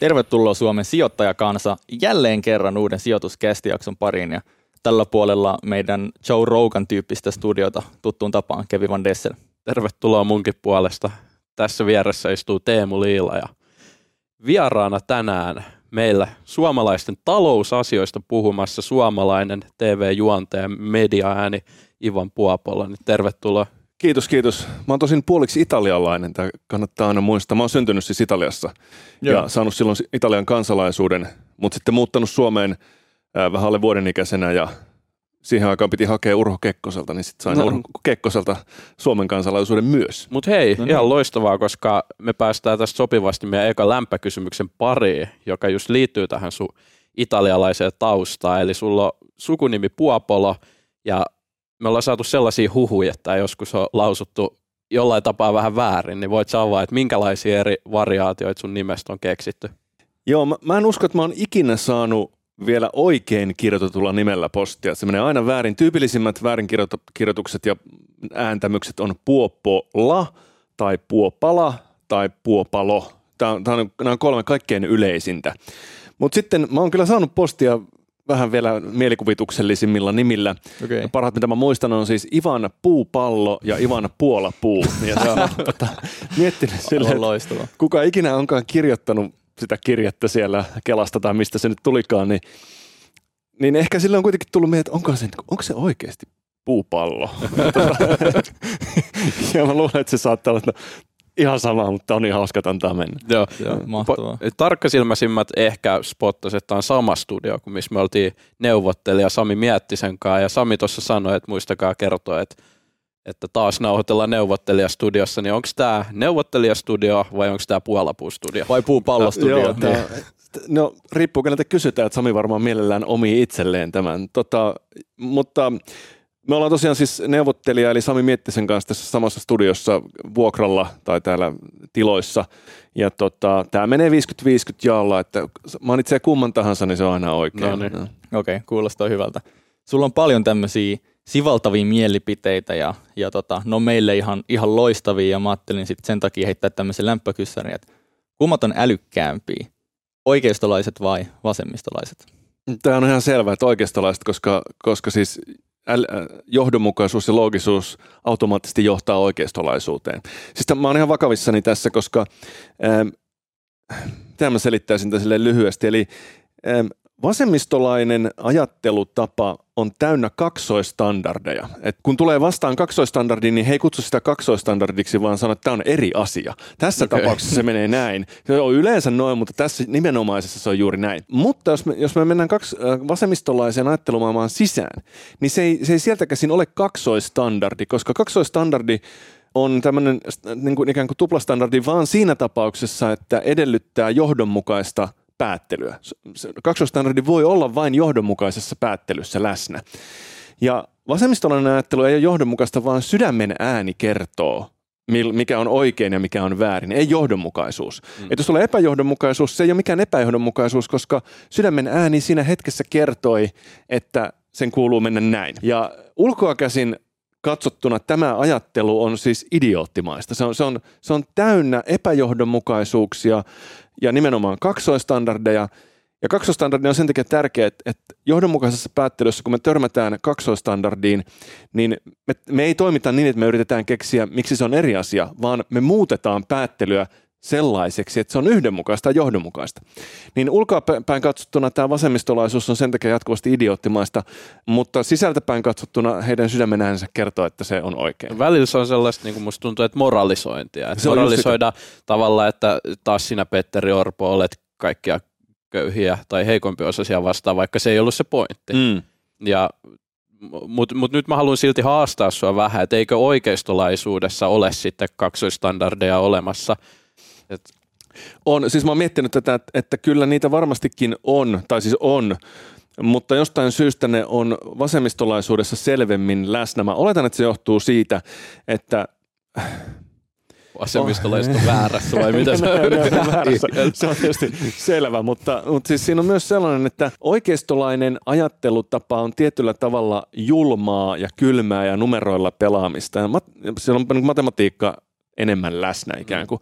Tervetuloa Suomen sijoittajakansa jälleen kerran uuden sijoituskästijakson pariin ja tällä puolella meidän Joe Rogan tyyppistä studiota tuttuun tapaan Kevin Van Dessel. Tervetuloa munkin puolesta. Tässä vieressä istuu Teemu Liila ja vieraana tänään meillä suomalaisten talousasioista puhumassa suomalainen TV-juontaja media-ääni Ivan Puopola. Niin tervetuloa. Kiitos, kiitos. Mä oon tosin puoliksi italialainen. Tämä kannattaa aina muistaa. Mä oon syntynyt siis Italiassa Joo. ja saanut silloin Italian kansalaisuuden, mutta sitten muuttanut Suomeen vähän alle vuoden ikäisenä ja siihen aikaan piti hakea Urho Kekkoselta, niin sitten sain no. Urho Kekkoselta Suomen kansalaisuuden myös. Mutta hei, no, ihan loistavaa, koska me päästään tästä sopivasti meidän eka lämpäkysymyksen pariin, joka just liittyy tähän sun italialaiseen taustaan. Eli sulla on sukunimi Puopolo ja me ollaan saatu sellaisia huhuja, että joskus on lausuttu jollain tapaa vähän väärin, niin voit avaa, että minkälaisia eri variaatioita sun nimestä on keksitty? Joo, mä, mä en usko, että mä oon ikinä saanut vielä oikein kirjoitetulla nimellä postia. Se menee aina väärin. Tyypillisimmät väärinkirjoitukset ja ääntämykset on puoppola tai puopala tai puopalo. Tämä on, tämä on, nämä on kolme kaikkein yleisintä. Mutta sitten mä oon kyllä saanut postia vähän vielä mielikuvituksellisimmilla nimillä. Okay. Ja parhaat, mitä mä muistan, on siis Ivan Puupallo ja Ivan Puolapuu. Ja tota, miettinyt sille, kuka ikinä onkaan kirjoittanut sitä kirjettä siellä Kelasta tai mistä se nyt tulikaan, niin, niin ehkä sille on kuitenkin tullut mieleen, että onko se, onko se oikeasti puupallo. ja mä luulen, että se saattaa olla, että ihan sama, mutta on ihan hauska antaa mennä. Joo, joo mahtavaa. Tarkkasilmäisimmät ehkä spottasivat, että on sama studio kuin missä me oltiin neuvottelija Sami Miettisen kanssa. Ja Sami tuossa sanoi, että muistakaa kertoa, että että taas nauhoitellaan neuvottelijastudiossa, niin onko tämä neuvottelijastudio vai onko tämä puolapuustudio? Vai puupallostudio? Joo, niin. no riippuu keneltä kysytään, että Sami varmaan mielellään omi itselleen tämän. Tota, mutta me ollaan tosiaan siis neuvottelija, eli Sami Miettisen kanssa tässä samassa studiossa vuokralla tai täällä tiloissa. Ja tota, tämä menee 50-50 jaolla, että itse kumman tahansa, niin se on aina oikein. No niin. no. Okei, okay, kuulostaa hyvältä. Sulla on paljon tämmöisiä sivaltavia mielipiteitä ja, ja tota, no meille ihan, ihan loistavia ja mä ajattelin sitten sen takia heittää tämmöisen lämpökyssärin, että kummat on älykkäämpiä, oikeistolaiset vai vasemmistolaiset? Tämä on ihan selvää, että oikeistolaiset, koska, koska siis johdonmukaisuus ja loogisuus automaattisesti johtaa oikeistolaisuuteen. Siis mä oon ihan vakavissani tässä, koska ähm, tämä mä selittäisin täsille lyhyesti. Eli ähm, vasemmistolainen ajattelutapa on täynnä kaksoistandardeja. Et kun tulee vastaan kaksoistandardi, niin he ei kutsu sitä kaksoistandardiksi, vaan sanoo, että tämä on eri asia. Tässä okay. tapauksessa se menee näin. Se on yleensä noin, mutta tässä nimenomaisessa se on juuri näin. Mutta jos me, jos me mennään kaks, äh, vasemmistolaiseen ajattelumaailmaan sisään, niin se ei, se ei sieltä käsin ole kaksoistandardi, koska kaksoistandardi on tämmöinen niin kuin ikään kuin tuplastandardi vaan siinä tapauksessa, että edellyttää johdonmukaista päättelyä. Kaksoistandardi voi olla vain johdonmukaisessa päättelyssä läsnä. Ja vasemmistolainen ajattelu ei ole johdonmukaista, vaan sydämen ääni kertoo, mikä on oikein ja mikä on väärin, ei johdonmukaisuus. Mm. Et jos tulee epäjohdonmukaisuus, se ei ole mikään epäjohdonmukaisuus, koska sydämen ääni siinä hetkessä kertoi, että sen kuuluu mennä näin. Ja ulkoa käsin katsottuna tämä ajattelu on siis idioottimaista. Se on, se on, se on täynnä epäjohdonmukaisuuksia, ja nimenomaan kaksoistandardeja. Ja kaksoistandardi on sen takia tärkeä, että, johdonmukaisessa päättelyssä, kun me törmätään kaksoistandardiin, niin me, me ei toimita niin, että me yritetään keksiä, miksi se on eri asia, vaan me päättelyä sellaiseksi, että se on yhdenmukaista ja johdonmukaista. Niin ulkoapäin katsottuna tämä vasemmistolaisuus on sen takia jatkuvasti idioottimaista, mutta sisältäpäin katsottuna heidän sydämen äänensä kertoo, että se on oikein. Välillä se on sellaista, niin kuin musta tuntuu, että moralisointia. Että se moralisoida tavalla, että taas sinä Petteri Orpo olet kaikkia köyhiä tai heikompi osasia vastaan, vaikka se ei ollut se pointti. Mm. Ja mutta mut nyt mä haluan silti haastaa sua vähän, että eikö oikeistolaisuudessa ole sitten kaksoistandardeja olemassa – et on, siis mä oon miettinyt tätä, että, että kyllä niitä varmastikin on, tai siis on, mutta jostain syystä ne on vasemmistolaisuudessa selvemmin läsnä. Mä oletan, että se johtuu siitä, että vasemmistolaiset on väärässä vai mitä se on? se on tietysti selvä, mutta, mutta siis siinä on myös sellainen, että oikeistolainen ajattelutapa on tietyllä tavalla julmaa ja kylmää ja numeroilla pelaamista. Ja mat, siellä on matematiikka enemmän läsnä ikään kuin.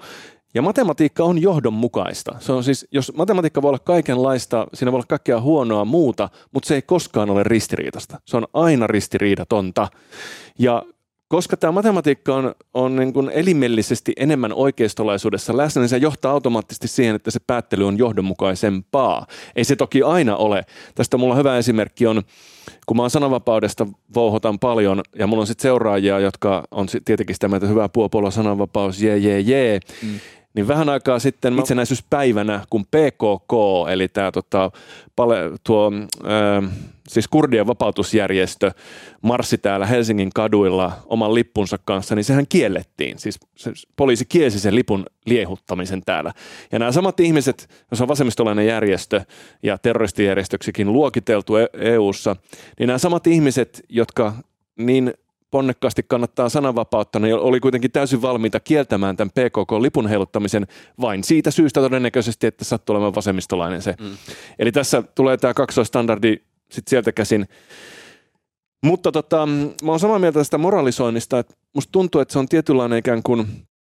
Ja matematiikka on johdonmukaista. Se on siis, jos matematiikka voi olla kaikenlaista, siinä voi olla kaikkea huonoa muuta, mutta se ei koskaan ole ristiriitasta. Se on aina ristiriidatonta. Ja koska tämä matematiikka on, on niin kuin elimellisesti enemmän oikeistolaisuudessa läsnä, niin se johtaa automaattisesti siihen, että se päättely on johdonmukaisempaa. Ei se toki aina ole. Tästä mulla hyvä esimerkki on, kun mä oon sananvapaudesta vouhotan paljon, ja mulla on sitten seuraajia, jotka on sit tietenkin sitä mieltä, hyvä puopolla sananvapaus, jee, jee, jee. Mm. Niin vähän aikaa sitten itsenäisyyspäivänä, kun PKK, eli tämä tota, tuo, äh, siis kurdien vapautusjärjestö, marssi täällä Helsingin kaduilla oman lippunsa kanssa, niin sehän kiellettiin. Siis se, poliisi kielsi sen lipun liehuttamisen täällä. Ja nämä samat ihmiset, jos on vasemmistolainen järjestö ja terroristijärjestöksikin luokiteltu EU-ssa, niin nämä samat ihmiset, jotka niin ponnekkaasti kannattaa sananvapautta, niin oli kuitenkin täysin valmiita kieltämään tämän PKK-lipun heiluttamisen vain siitä syystä todennäköisesti, että sattuu olemaan vasemmistolainen se. Mm. Eli tässä tulee tämä kaksoistandardi sitten sieltä käsin. Mutta tota, mä oon samaa mieltä tästä moralisoinnista, että musta tuntuu, että se on tietynlainen ikään kuin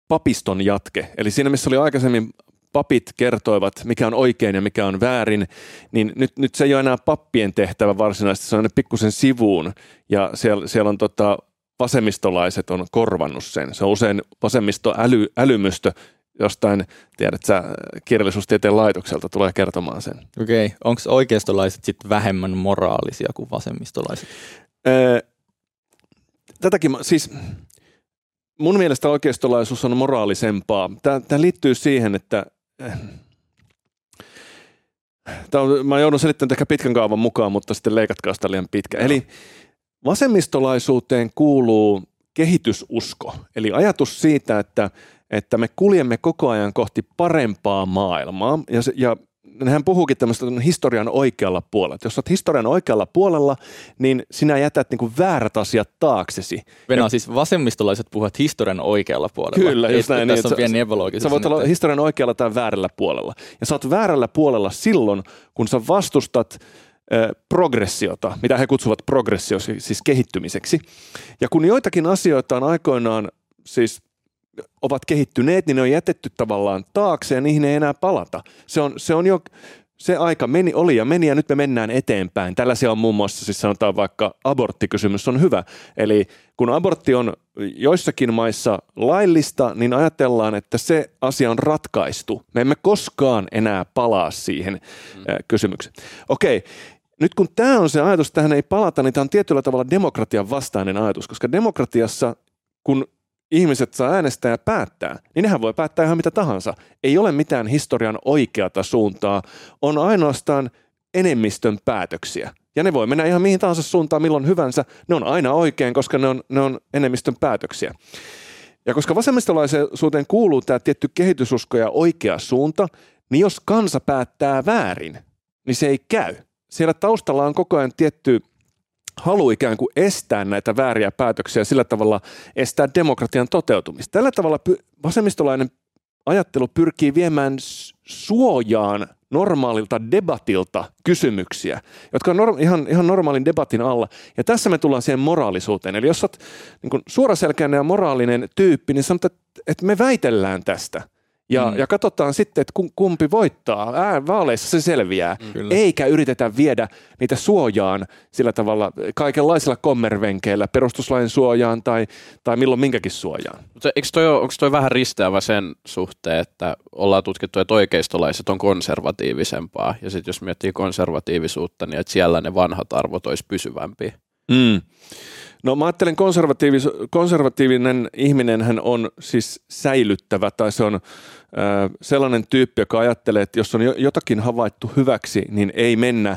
papiston jatke. Eli siinä, missä oli aikaisemmin papit kertoivat, mikä on oikein ja mikä on väärin, niin nyt, nyt se ei ole enää pappien tehtävä varsinaisesti, se on pikkusen sivuun. Ja siellä, siellä on tota, vasemmistolaiset on korvannut sen. Se on usein vasemmistoäly, älymystö, jostain, tiedät sä, kirjallisuustieteen laitokselta tulee kertomaan sen. Okei, okay. onko oikeistolaiset sitten vähemmän moraalisia kuin vasemmistolaiset? Öö, tätäkin, siis mun mielestä oikeistolaisuus on moraalisempaa. Tämä liittyy siihen, että Tämä on, mä joudun selittämään ehkä pitkän kaavan mukaan, mutta sitten leikatkaa sitä liian pitkä. Eli vasemmistolaisuuteen kuuluu kehitysusko, eli ajatus siitä, että, että me kuljemme koko ajan kohti parempaa maailmaa, ja, se, ja hän puhuukin tämmöistä historian oikealla puolella. jos olet historian oikealla puolella, niin sinä jätät niin kuin väärät asiat taaksesi. Venä, ja, siis vasemmistolaiset puhuvat historian oikealla puolella. Kyllä, just näin. Tässä niin, on pieni evologisuus. Sä voit olla historian oikealla tai väärällä puolella. Ja sä oot väärällä puolella silloin, kun sä vastustat progressiota, mitä he kutsuvat progressio, siis kehittymiseksi. Ja kun joitakin asioita on aikoinaan siis ovat kehittyneet, niin ne on jätetty tavallaan taakse ja niihin ei enää palata. Se on, se on jo, se aika meni, oli ja meni ja nyt me mennään eteenpäin. Tällaisia on muun muassa, siis sanotaan vaikka aborttikysymys on hyvä. Eli kun abortti on joissakin maissa laillista, niin ajatellaan, että se asia on ratkaistu. Me emme koskaan enää palaa siihen mm. kysymykseen. Okei, nyt kun tämä on se ajatus, tähän ei palata, niin tämä on tietyllä tavalla demokratian vastainen ajatus, koska demokratiassa, kun ihmiset saa äänestää ja päättää, niin nehän voi päättää ihan mitä tahansa. Ei ole mitään historian oikeata suuntaa, on ainoastaan enemmistön päätöksiä. Ja ne voi mennä ihan mihin tahansa suuntaan milloin hyvänsä. Ne on aina oikein, koska ne on, ne on enemmistön päätöksiä. Ja koska vasemmistolaisuuteen kuuluu tämä tietty kehitysusko ja oikea suunta, niin jos kansa päättää väärin, niin se ei käy. Siellä taustalla on koko ajan tietty halu ikään kuin estää näitä vääriä päätöksiä sillä tavalla estää demokratian toteutumista. Tällä tavalla vasemmistolainen ajattelu pyrkii viemään suojaan normaalilta debatilta kysymyksiä, jotka on ihan, ihan normaalin debatin alla. Ja tässä me tullaan siihen moraalisuuteen. Eli jos olet niin suoraselkäinen ja moraalinen tyyppi, niin sanot, että, että me väitellään tästä – ja, mm. ja katsotaan sitten, että kumpi voittaa. Ää, vaaleissa se selviää. Mm. Eikä yritetä viedä niitä suojaan sillä tavalla kaikenlaisilla kommervenkeillä, perustuslain suojaan tai, tai milloin minkäkin suojaan. Mutta eikö toi, onko toi vähän risteävä sen suhteen, että ollaan tutkittu, että oikeistolaiset on konservatiivisempaa, ja sitten jos miettii konservatiivisuutta, niin että siellä ne vanhat arvot olisi pysyvämpiä. Mm. No mä ajattelen konservatiivis, konservatiivinen ihminen hän on siis säilyttävä tai se on sellainen tyyppi, joka ajattelee, että jos on jotakin havaittu hyväksi, niin ei mennä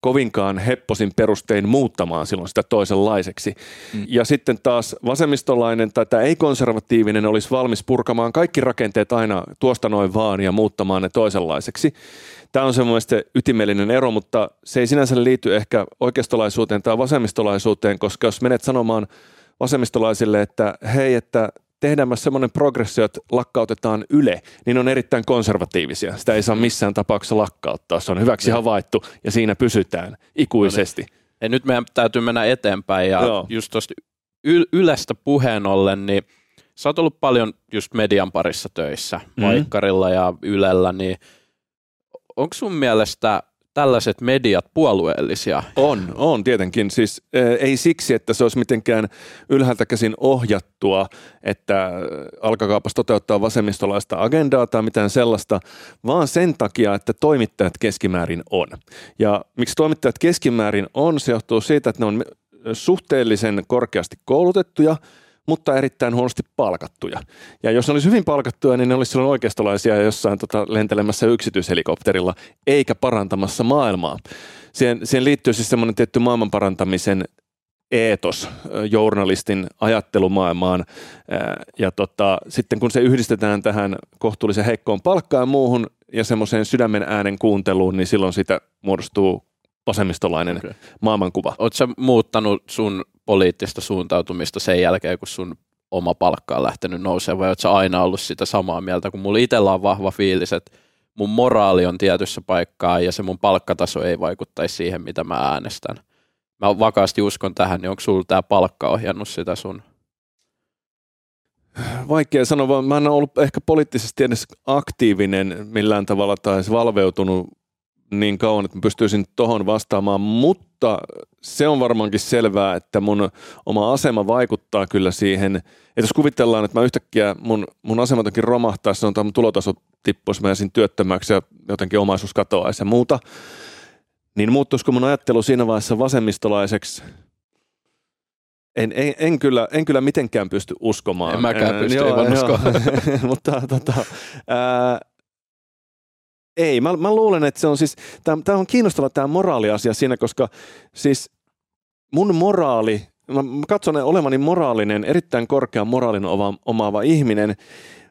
kovinkaan hepposin perustein muuttamaan silloin sitä toisenlaiseksi. Mm. Ja sitten taas vasemmistolainen tai tämä ei-konservatiivinen olisi valmis purkamaan kaikki rakenteet aina tuosta noin vaan ja muuttamaan ne toisenlaiseksi. Tämä on se mielestäni ytimellinen ero, mutta se ei sinänsä liity ehkä oikeistolaisuuteen tai vasemmistolaisuuteen, koska jos menet sanomaan vasemmistolaisille, että hei, että tehdään semmoinen progressio, että lakkautetaan Yle, niin on erittäin konservatiivisia. Sitä ei saa missään tapauksessa lakkauttaa. Se on hyväksi havaittu ja siinä pysytään ikuisesti. No niin. Ja nyt meidän täytyy mennä eteenpäin ja Joo. just tuosta Ylestä puheen ollen, niin sä oot ollut paljon just median parissa töissä, Mm. Vaikkarilla ja Ylellä, niin onko sun mielestä tällaiset mediat puolueellisia? On, on tietenkin. Siis ei siksi, että se olisi mitenkään ylhäältä käsin ohjattua, että alkakaapas toteuttaa vasemmistolaista agendaa tai mitään sellaista, vaan sen takia, että toimittajat keskimäärin on. Ja miksi toimittajat keskimäärin on, se johtuu siitä, että ne on suhteellisen korkeasti koulutettuja, mutta erittäin huonosti palkattuja. Ja jos ne olisi hyvin palkattuja, niin ne olisi silloin oikeistolaisia jossain tota, lentelemässä yksityishelikopterilla, eikä parantamassa maailmaa. Siihen, siihen liittyy siis semmoinen tietty maailman parantamisen eetos journalistin ajattelumaailmaan. Ja tota, sitten kun se yhdistetään tähän kohtuullisen heikkoon palkkaan muuhun ja semmoiseen sydämen äänen kuunteluun, niin silloin siitä muodostuu vasemmistolainen okay. maailmankuva. Oletko muuttanut sun poliittista suuntautumista sen jälkeen, kun sun oma palkka on lähtenyt nousemaan, vai oletko aina ollut sitä samaa mieltä, kun mulla itsellä on vahva fiilis, että mun moraali on tietyssä paikkaa ja se mun palkkataso ei vaikuttaisi siihen, mitä mä äänestän. Mä vakaasti uskon tähän, niin onko sulla tämä palkka ohjannut sitä sun? Vaikea sanoa, vaan mä en ole ollut ehkä poliittisesti edes aktiivinen millään tavalla tai valveutunut niin kauan, että mä pystyisin tohon vastaamaan, mutta se on varmaankin selvää, että mun oma asema vaikuttaa kyllä siihen, että jos kuvitellaan, että mä yhtäkkiä mun, mun asema jotenkin romahtaa, sanotaan mun tulotaso tippuisi, mä jäisin työttömäksi ja jotenkin omaisuus katoaisi ja muuta, niin muuttuisiko mun ajattelu siinä vaiheessa vasemmistolaiseksi? En, en, en, kyllä, en kyllä mitenkään pysty uskomaan. En mäkään Ää, pysty, joo, joo. usko. Mutta tota, ää, ei, mä, mä luulen, että se on siis, tämä on kiinnostava tämä moraaliasia siinä, koska siis mun moraali, mä, katson olevani moraalinen, erittäin korkean moraalin oma, omaava ihminen,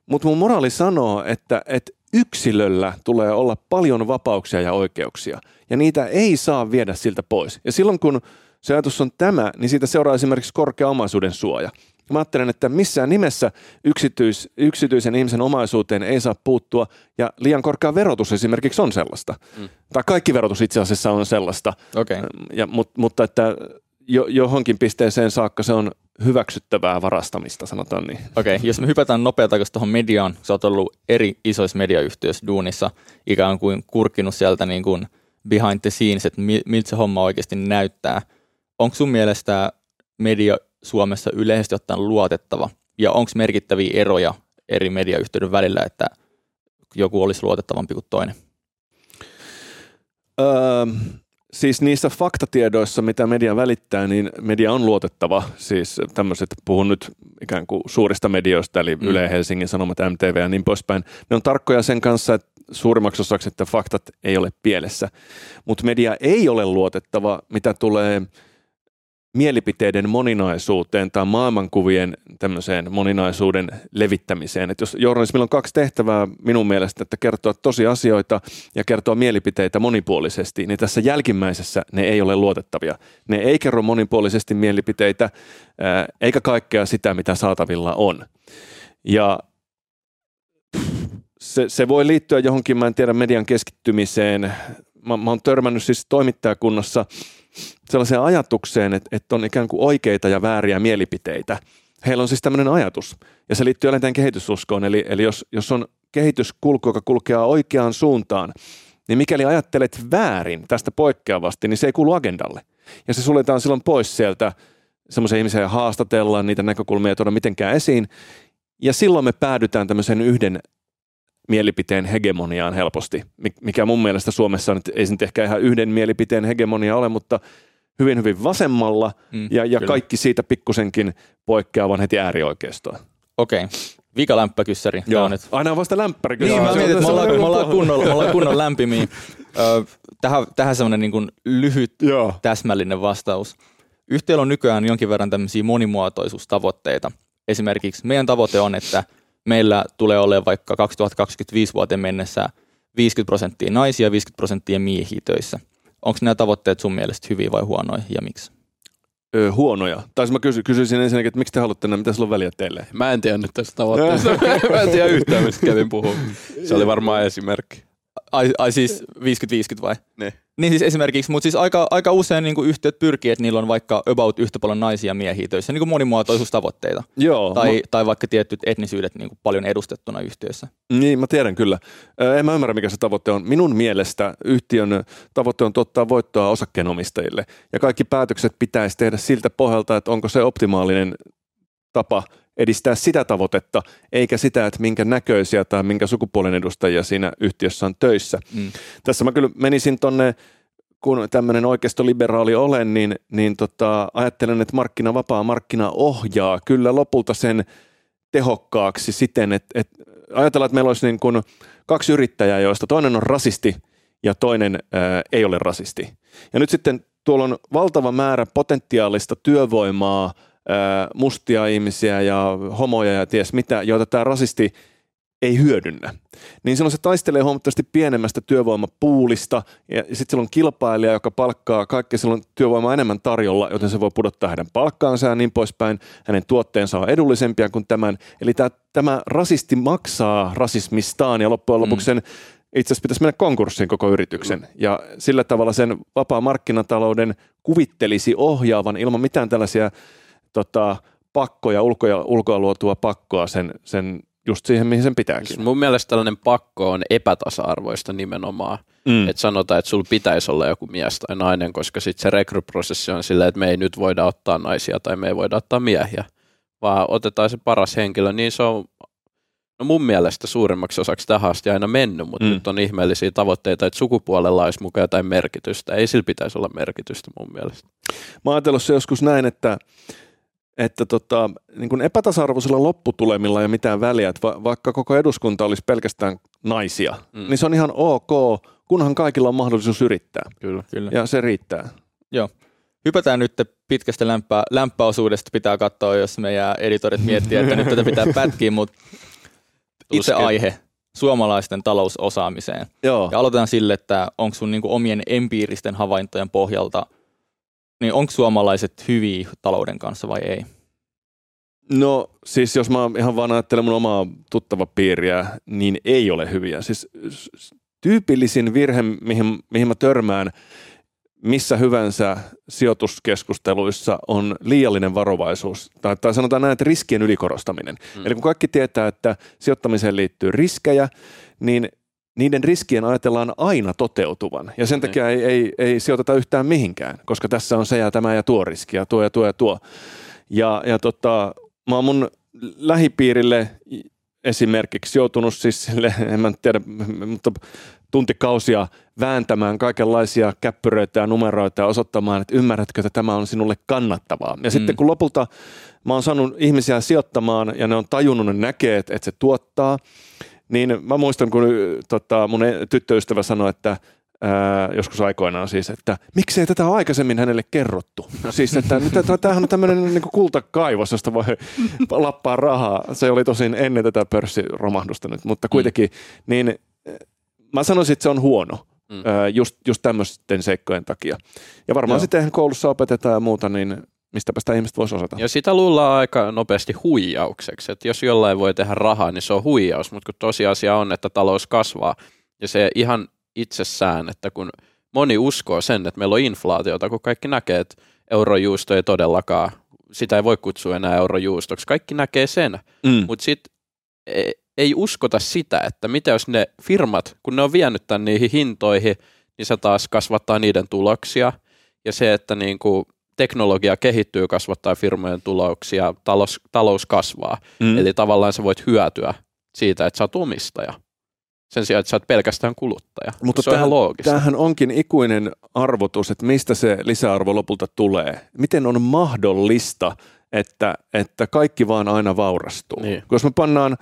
mutta mun moraali sanoo, että, että yksilöllä tulee olla paljon vapauksia ja oikeuksia, ja niitä ei saa viedä siltä pois. Ja silloin kun se ajatus on tämä, niin siitä seuraa esimerkiksi korkea omaisuuden suoja. Mä ajattelen, että missään nimessä yksityis, yksityisen ihmisen omaisuuteen ei saa puuttua, ja liian korkea verotus esimerkiksi on sellaista. Mm. Tai kaikki verotus itse asiassa on sellaista. Okay. ja, mut, mutta että jo, johonkin pisteeseen saakka se on hyväksyttävää varastamista, sanotaan niin. Okei, okay. jos me hypätään takaisin tuohon mediaan, sä oot ollut eri isoissa mediayhtiöissä duunissa, ikään kuin kurkinut sieltä niin kuin behind the scenes, että mi- miltä se homma oikeasti näyttää. Onko sun mielestä media Suomessa yleisesti ottaen luotettava, ja onko merkittäviä eroja eri mediayhtiöiden välillä, että joku olisi luotettavampi kuin toinen? Öö, siis niissä faktatiedoissa, mitä media välittää, niin media on luotettava. Siis tämmöiset, puhun nyt ikään kuin suurista medioista, eli Mm. mm. Yle, Helsingin Sanomat, MTV ja niin poispäin. Ne on tarkkoja sen kanssa, että suurimmaksi osaksi, että faktat ei ole pielessä. Mutta media ei ole luotettava, mitä tulee mielipiteiden moninaisuuteen tai maailmankuvien tämmöiseen moninaisuuden levittämiseen. Et jos journalismilla on kaksi tehtävää minun mielestä, että kertoa tosiasioita ja kertoa mielipiteitä monipuolisesti, niin tässä jälkimmäisessä ne ei ole luotettavia. Ne ei kerro monipuolisesti mielipiteitä, eikä kaikkea sitä, mitä saatavilla on. Ja se, se voi liittyä johonkin, mä en tiedä, median keskittymiseen. Mä, mä oon törmännyt siis toimittajakunnassa sellaiseen ajatukseen, että, että on ikään kuin oikeita ja vääriä mielipiteitä. Heillä on siis tämmöinen ajatus, ja se liittyy tähän kehitysuskoon, eli, eli jos, jos on kehityskulku, joka kulkee oikeaan suuntaan, niin mikäli ajattelet väärin tästä poikkeavasti, niin se ei kuulu agendalle. Ja se suljetaan silloin pois sieltä, semmoisia ihmisiä haastatellaan, niitä näkökulmia ei tuoda mitenkään esiin, ja silloin me päädytään tämmöisen yhden mielipiteen hegemoniaan helposti, mikä mun mielestä Suomessa nyt ei se nyt ehkä ihan yhden mielipiteen hegemonia ole, mutta hyvin hyvin vasemmalla Mm, ja, ja kyllä. kaikki siitä pikkusenkin poikkeavan heti äärioikeistoon. Okei, okay. vika lämpökyssäri. On nyt Aina on vasta lämpäri. Niin, mä mietin, että me ollaan, me ollaan, kunnolla, me ollaan kunnon lämpimiä. Ö, tähän, tähän semmoinen niin lyhyt, Joo. täsmällinen vastaus. Yhtiöllä on nykyään jonkin verran tämmöisiä monimuotoisuustavoitteita. Esimerkiksi meidän tavoite on, että meillä tulee olemaan vaikka 2025 vuoteen mennessä 50 prosenttia naisia ja 50 prosenttia miehiä töissä. Onko nämä tavoitteet sun mielestä hyviä vai huonoja ja miksi? Ö, huonoja. Tai siis mä kysy, kysyisin ensinnäkin, että miksi te haluatte nämä, mitä sillä on väliä teille? Mä en tiennyt tästä tavoitteesta. mä en tiedä yhtään, mistä kävin puhua. Se oli varmaan esimerkki. Ai, ai siis 50-50 vai? Ne. Niin siis esimerkiksi, mutta siis aika, aika usein niin kuin yhtiöt pyrkii, että niillä on vaikka about yhtä paljon naisia ja miehiä töissä, niin kuin monimuotoisuustavoitteita. Joo. Tai, mä, tai vaikka tietyt etnisyydet niin kuin paljon edustettuna yhtiössä. niin, mä tiedän kyllä. En mä ymmärrä, mikä se tavoite on. Minun mielestä yhtiön tavoite on tuottaa voittoa osakkeenomistajille. Ja kaikki päätökset pitäisi tehdä siltä pohjalta, että onko se optimaalinen tapa edistää sitä tavoitetta, eikä sitä, että minkä näköisiä tai minkä sukupuolen edustajia siinä yhtiössä on töissä. Mm. Tässä mä kyllä menisin tonne, kun tämmöinen oikeistoliberaali olen, niin, niin tota, ajattelen, että markkina, vapaa markkina ohjaa kyllä lopulta sen tehokkaaksi siten, että, että ajatellaan, että meillä olisi niin kuin kaksi yrittäjää, joista toinen on rasisti ja toinen ää, ei ole rasisti. Ja nyt sitten tuolla on valtava määrä potentiaalista työvoimaa, mustia ihmisiä ja homoja ja ties mitä, joita tämä rasisti ei hyödynnä. Niin silloin se taistelee huomattavasti pienemmästä työvoimapuulista ja sitten silloin on kilpailija, joka palkkaa kaikki silloin työvoimaa enemmän tarjolla, joten se voi pudottaa hänen palkkaansa ja niin poispäin. Hänen tuotteensa on edullisempia kuin tämän. Eli tämä, tämä rasisti maksaa rasismistaan ja loppujen lopuksi sen itse asiassa pitäisi mennä konkurssiin koko yrityksen. Ja sillä tavalla sen vapaa markkinatalouden kuvittelisi ohjaavan ilman mitään tällaisia tota, pakkoja, ulkoa, ulkoa luotua pakkoa sen, sen just siihen, mihin sen pitääkin. Mun mielestä tällainen pakko on epätasa-arvoista nimenomaan. Mm. Että sanotaan, että sulla pitäisi olla joku mies tai nainen, koska sitten se rekryprosessi on silleen, että me ei nyt voida ottaa naisia tai me ei voida ottaa miehiä, vaan otetaan se paras henkilö. Niin se on no mun mielestä suurimmaksi osaksi tähän asti aina mennyt, mutta mm. nyt on ihmeellisiä tavoitteita, että sukupuolella olisi mukaan jotain merkitystä. Ei sillä pitäisi olla merkitystä mun mielestä. Mä oon ajatellut se joskus näin, että, että tota, niin kuin epätasa-arvoisilla lopputulemilla ei ole mitään väliä, että va, vaikka koko eduskunta olisi pelkästään naisia, mm. Niin se on ihan ok, kunhan kaikilla on mahdollisuus yrittää. Kyllä. Kyllä. Ja se riittää. Hypätään nyt pitkästä lämpää, lämpöosuudesta pitää katsoa, jos meidän editorit miettii, että nyt tätä pitää pätkiä, mutta itse aihe suomalaisten talousosaamiseen. Joo. Ja aloitetaan sille, että onko sun niinku omien empiiristen havaintojen pohjalta, niin onko suomalaiset hyviä talouden kanssa vai ei? No siis jos mä ihan vaan ajattelen mun omaa tuttava piiriä, niin ei ole hyviä. Siis tyypillisin virhe, mihin, mihin mä törmään missä hyvänsä sijoituskeskusteluissa on liiallinen varovaisuus. Tai, tai sanotaan näin, että riskien ylikorostaminen. Mm. Eli kun kaikki tietää, että sijoittamiseen liittyy riskejä, niin niiden riskien ajatellaan aina toteutuvan. Ja sen takia ei, ei, ei sijoiteta yhtään mihinkään, koska tässä on se ja tämä ja tuo riski ja tuo ja tuo ja tuo. Ja, ja tota, mä oon mun lähipiirille esimerkiksi joutunut siis sille, en mä tiedä, mutta tuntikausia vääntämään kaikenlaisia käppyröitä ja numeroita ja osoittamaan, että ymmärrätkö, että tämä on sinulle kannattavaa. Ja mm. sitten kun lopulta mä oon saanut ihmisiä sijoittamaan ja ne on tajunnut, ne näkee, että, että se tuottaa, niin mä muistan, kun tota, mun tyttöystävä sanoi, että joskus aikoinaan siis, että miksei tätä ole aikaisemmin hänelle kerrottu. Siis, että tämähän on tämmöinen niin kultakaivos, josta voi lappaa rahaa. Se oli tosin ennen tätä pörssiromahdusta nyt, mutta kuitenkin, niin eh, mä sanoisin, että se on huono. Mm. Just, just tämmöisten seikkojen takia. Ja varmaan Joo. sitten koulussa opetetaan ja muuta, niin mistäpä sitä ihmiset voisi osata. Ja sitä luullaan aika nopeasti huijaukseksi, että jos jollain voi tehdä rahaa, niin se on huijaus, mutta kun tosiasia on, että talous kasvaa, ja se ihan itsessään, että kun moni uskoo sen, että meillä on inflaatiota, kun kaikki näkee, että eurojuusto ei todellakaan, sitä ei voi kutsua enää eurojuustoksi, kaikki näkee sen, Mm. mutta sitten ei uskota sitä, että mitä jos ne firmat, kun ne on vienyt tämän niihin hintoihin, niin se taas kasvattaa niiden tuloksia. Ja se, että niin kuin teknologia kehittyy, kasvattaa firmojen tuloksia, talous, talous kasvaa. Mm. Mm. Eli tavallaan sä voit hyötyä siitä, että sä oot omistaja. Sen sijaan, että sä oot pelkästään kuluttaja. Mutta se on ihan loogista. Tämähän onkin ikuinen arvotus, että mistä se lisäarvo lopulta tulee. Miten on mahdollista, että, että kaikki vaan aina vaurastuu. Niin. Kun jos me pannaan,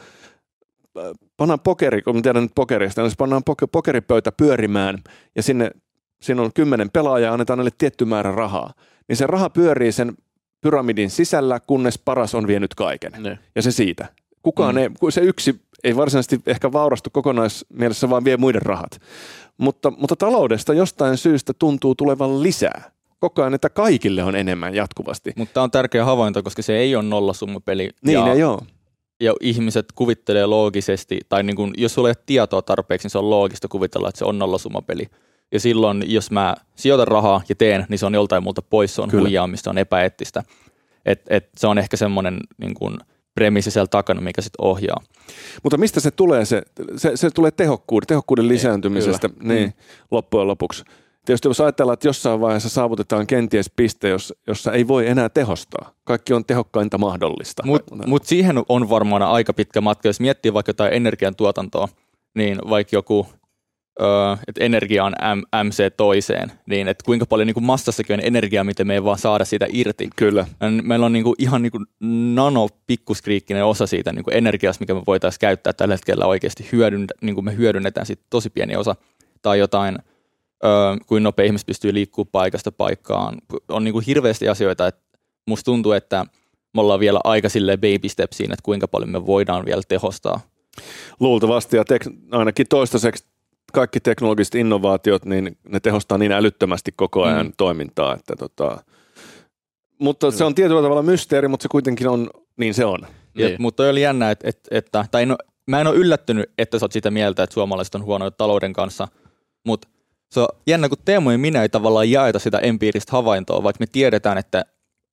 pannaan pokeri, kun tiedän nyt pokerista, niin jos pannaan poke- pokeripöytä pyörimään ja sinne siinä on kymmenen pelaajaa ja annetaan niille tietty määrä rahaa, niin se raha pyörii sen pyramidin sisällä, kunnes paras on vienyt kaiken. Niin. Ja se siitä. Kukaan Mm. ei, kun se yksi ei varsinaisesti ehkä vaurastu kokonaismielessä, vaan vie muiden rahat. Mutta, mutta taloudesta jostain syystä tuntuu tulevan lisää. Koko ajan, että kaikille on enemmän jatkuvasti. Mutta tämä on tärkeä havainto, koska se ei ole nollasummapeli. Niin ja ei ole. ja ihmiset kuvittelee loogisesti, tai niin kuin, jos sulla ei ole tietoa tarpeeksi, niin se on loogista kuvitella, että se on nollasumapeli. Ja silloin, jos mä sijoitan rahaa ja teen, niin se on joltain multa pois, se on Kyllä. huijaamista, on epäeettistä. Et, et se on ehkä semmoinen niin kuin, premissi siellä takana, mikä sitten ohjaa. Mutta mistä se tulee? Se, se, se tulee tehokkuuden, tehokkuuden lisääntymisestä kyllä. niin, Mm. loppujen lopuksi. Tietysti jos ajatellaan, että jossain vaiheessa saavutetaan kenties piste, jos, jossa ei voi enää tehostaa. Kaikki on tehokkainta mahdollista. Mutta mut siihen on varmaan aika pitkä matka. Jos miettii vaikka jotain energiantuotantoa, niin vaikka joku, että energia on M, MC toiseen, niin että kuinka paljon niin kuin massassakin on energiaa, miten me ei vaan saada sitä irti. Kyllä. Meillä on niin kuin ihan niin kuin nano pikkuskriikkinen osa siitä niin kuin energiasta, mikä me voitaisiin käyttää tällä hetkellä oikeasti hyödyntä, niin kuin me hyödynnetään siitä tosi pieni osa. Tai jotain, öö, kuin nopea ihmiset pystyy liikkumaan paikasta paikkaan. On niin kuin hirveästi asioita, että musta tuntuu, että me ollaan vielä aika sille baby step siinä, että kuinka paljon me voidaan vielä tehostaa. Luultavasti ja tek, ainakin toistaiseksi kaikki teknologiset innovaatiot, niin ne tehostaa niin älyttömästi koko ajan mm. Mm. toimintaa. Että tota, mutta se on tietyllä tavalla mysteeri, mutta se kuitenkin on, niin se on. Niin. Niin. Mutta oli jännä, että, että, että tai no, mä en ole yllättynyt, että sä oot sitä mieltä, että suomalaiset on huonoja talouden kanssa, mutta se on jännä, kun Teemu ja minä ei tavallaan jaeta sitä empiiristä havaintoa, vaikka me tiedetään, että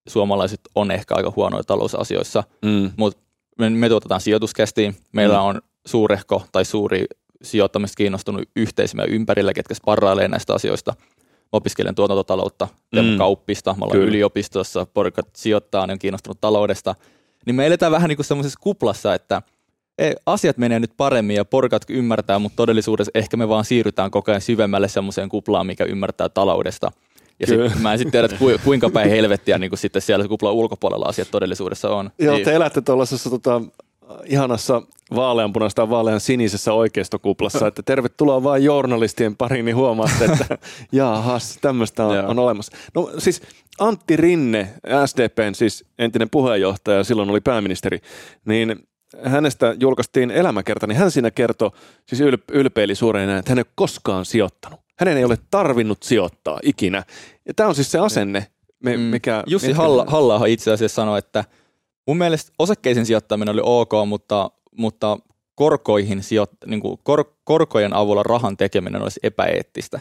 suomalaiset on ehkä aika huonoja talousasioissa, Mm. mutta me, me tuotetaan sijoituskästiin, meillä Mm. on suurehko tai suuri sijoittamista kiinnostunut yhteisö meidän ympärillä, ketkä sparrailee näistä asioista. Mä opiskelen tuotantotaloutta, Mm. kauppista, mä olen Kyllä. yliopistossa, porukat sijoittaa, ne on kiinnostunut taloudesta. Niin me eletään vähän niin kuin semmoisessa kuplassa, että ei, asiat menee nyt paremmin ja porukat ymmärtää, mutta todellisuudessa ehkä me vaan siirrytään koko ajan syvemmälle semmoiseen kuplaan, mikä ymmärtää taloudesta. Ja Kyllä. sit, mä en sitten tiedä, että ku- kuinka päin helvettiä niin kuin sitten siellä kuplan ulkopuolella asiat todellisuudessa on. Joo, Niin. te elätte tuollaisessa tota, ihanassa vaaleanpunaista tai vaalean sinisessä oikeistokuplassa, että tervetuloa vaan journalistien pariin, niin huomaatte, että jaahas, tämmöistä on, on olemassa. No siis Antti Rinne, SDPn siis entinen puheenjohtaja, silloin oli pääministeri, niin hänestä julkaistiin elämäkerta, niin hän siinä kertoi, siis yl- ylpeili suureen että hän ei ole koskaan sijoittanut. Hänen ei ole tarvinnut sijoittaa ikinä. Ja tämä on siis se asenne, me, Mm. mikä... Jussi mikä- Halla, halla itse asiassa sanoi, että mun mielestä osakkeisiin sijoittaminen oli ok, mutta, mutta korkoihin sijoit, niin kuin kor, korkojen avulla rahan tekeminen olisi epäeettistä.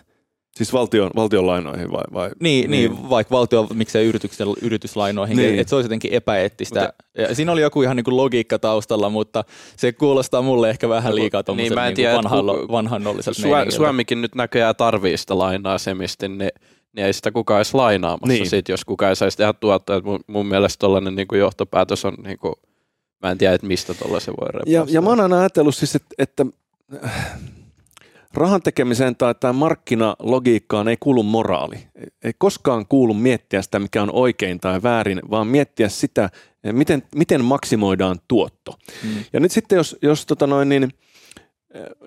Siis valtion, valtion lainoihin vai? vai? Niin, niin. niin vaikka valtio, miksei yrityksen, yrityslainoihin, Niin. niin. että se olisi jotenkin epäeettistä. Ja siinä oli joku ihan niin kuin logiikka taustalla, mutta se kuulostaa mulle ehkä vähän liikaa niin, en niin tiedä, että vanhan, Su- meiningiltä. Suomikin nyt näköjään tarvii sitä lainaa semisti, niin, niin ei sitä kukaan edes lainaamassa Niin. sit, jos kukaan ei saisi tehdä tuottaa. Mun, mun mielestä tollainen niin johtopäätös on, niin kuin, mä en tiedä, että mistä tollaisen voi repästä. Ja, ja mä oon aina ajatellut siis, että, että äh, rahan tekemiseen tai tämän markkinalogiikkaan ei kuulu moraali. Ei- koskaan kuulu miettiä sitä, mikä on oikein tai väärin, vaan miettiä sitä, miten, miten maksimoidaan tuotto. Mm. Ja nyt sitten jos, jos tota noin, niin,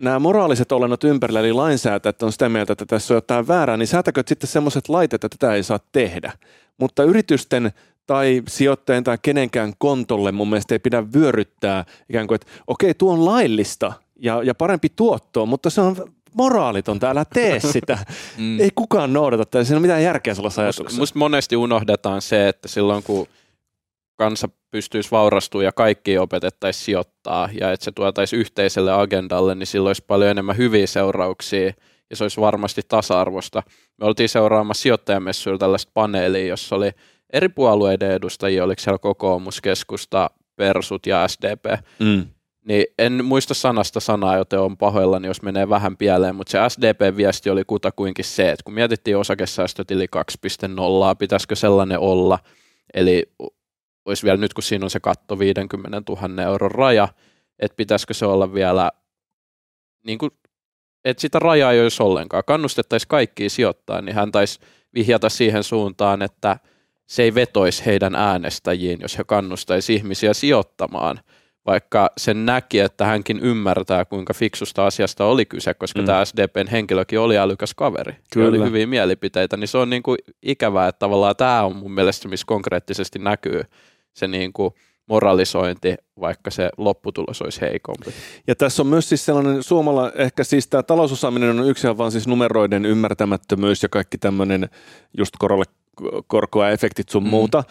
nämä moraaliset olennot ympärillä, eli lainsäätäjät on sitä mieltä, että tässä on jotain väärää, niin säätäkö sitten semmoiset laitet, että tätä ei saa tehdä. Mutta yritysten tai sijoittajien tai kenenkään kontolle mun mielestä ei pidä vyöryttää ikään kuin, että okei, tuo on laillista ja, ja parempi tuotto, mutta se on moraaliton, älä tee sitä. Mm. Ei kukaan noudata tätä, siinä ei ole mitään järkeä sellaisessa ajatuksessa. musta monesti unohdetaan se, että silloin kun kansa pystyisi vaurastumaan ja kaikki opetettaisiin sijoittaa ja että se tuotaisi yhteiselle agendalle, niin silloin olisi paljon enemmän hyviä seurauksia ja se olisi varmasti tasa-arvosta. Me oltiin seuraamassa sijoittajamessuilla tällaista paneelia, jossa oli eri puolueiden edustajia, oliko siellä kokoomus, keskusta, persut ja SDP, Mm. niin en muista sanasta sanaa, joten on pahoillani, jos menee vähän pieleen, mutta se SDP-viesti oli kutakuinkin se, että kun mietittiin osakesäästötili 2.0, pitäisikö sellainen olla, eli olisi vielä nyt, kun siinä on se katto 50 000 euron raja, että pitäisikö se olla vielä, niin kuin, että sitä rajaa ei olisi ollenkaan, kannustettaisiin kaikkia sijoittaa, niin hän taisi vihjata siihen suuntaan, että se ei vetoisi heidän äänestäjiin, jos he kannustaisi ihmisiä sijoittamaan, vaikka sen näki, että hänkin ymmärtää, kuinka fiksusta asiasta oli kyse, koska Mm. tämä SDPn henkilökin oli älykäs kaveri. Kyllä. Oli hyviä mielipiteitä, niin se on niin kuin ikävää, että tavallaan tämä on mun mielestä, missä konkreettisesti näkyy se niin kuin moralisointi, vaikka se lopputulos olisi heikompi. Ja tässä on myös siis sellainen suomala, ehkä siis tämä talousosaaminen on yksi vaan siis numeroiden ymmärtämättömyys ja kaikki tämmöinen just korolle korkoa efektit sun Mm. muuta.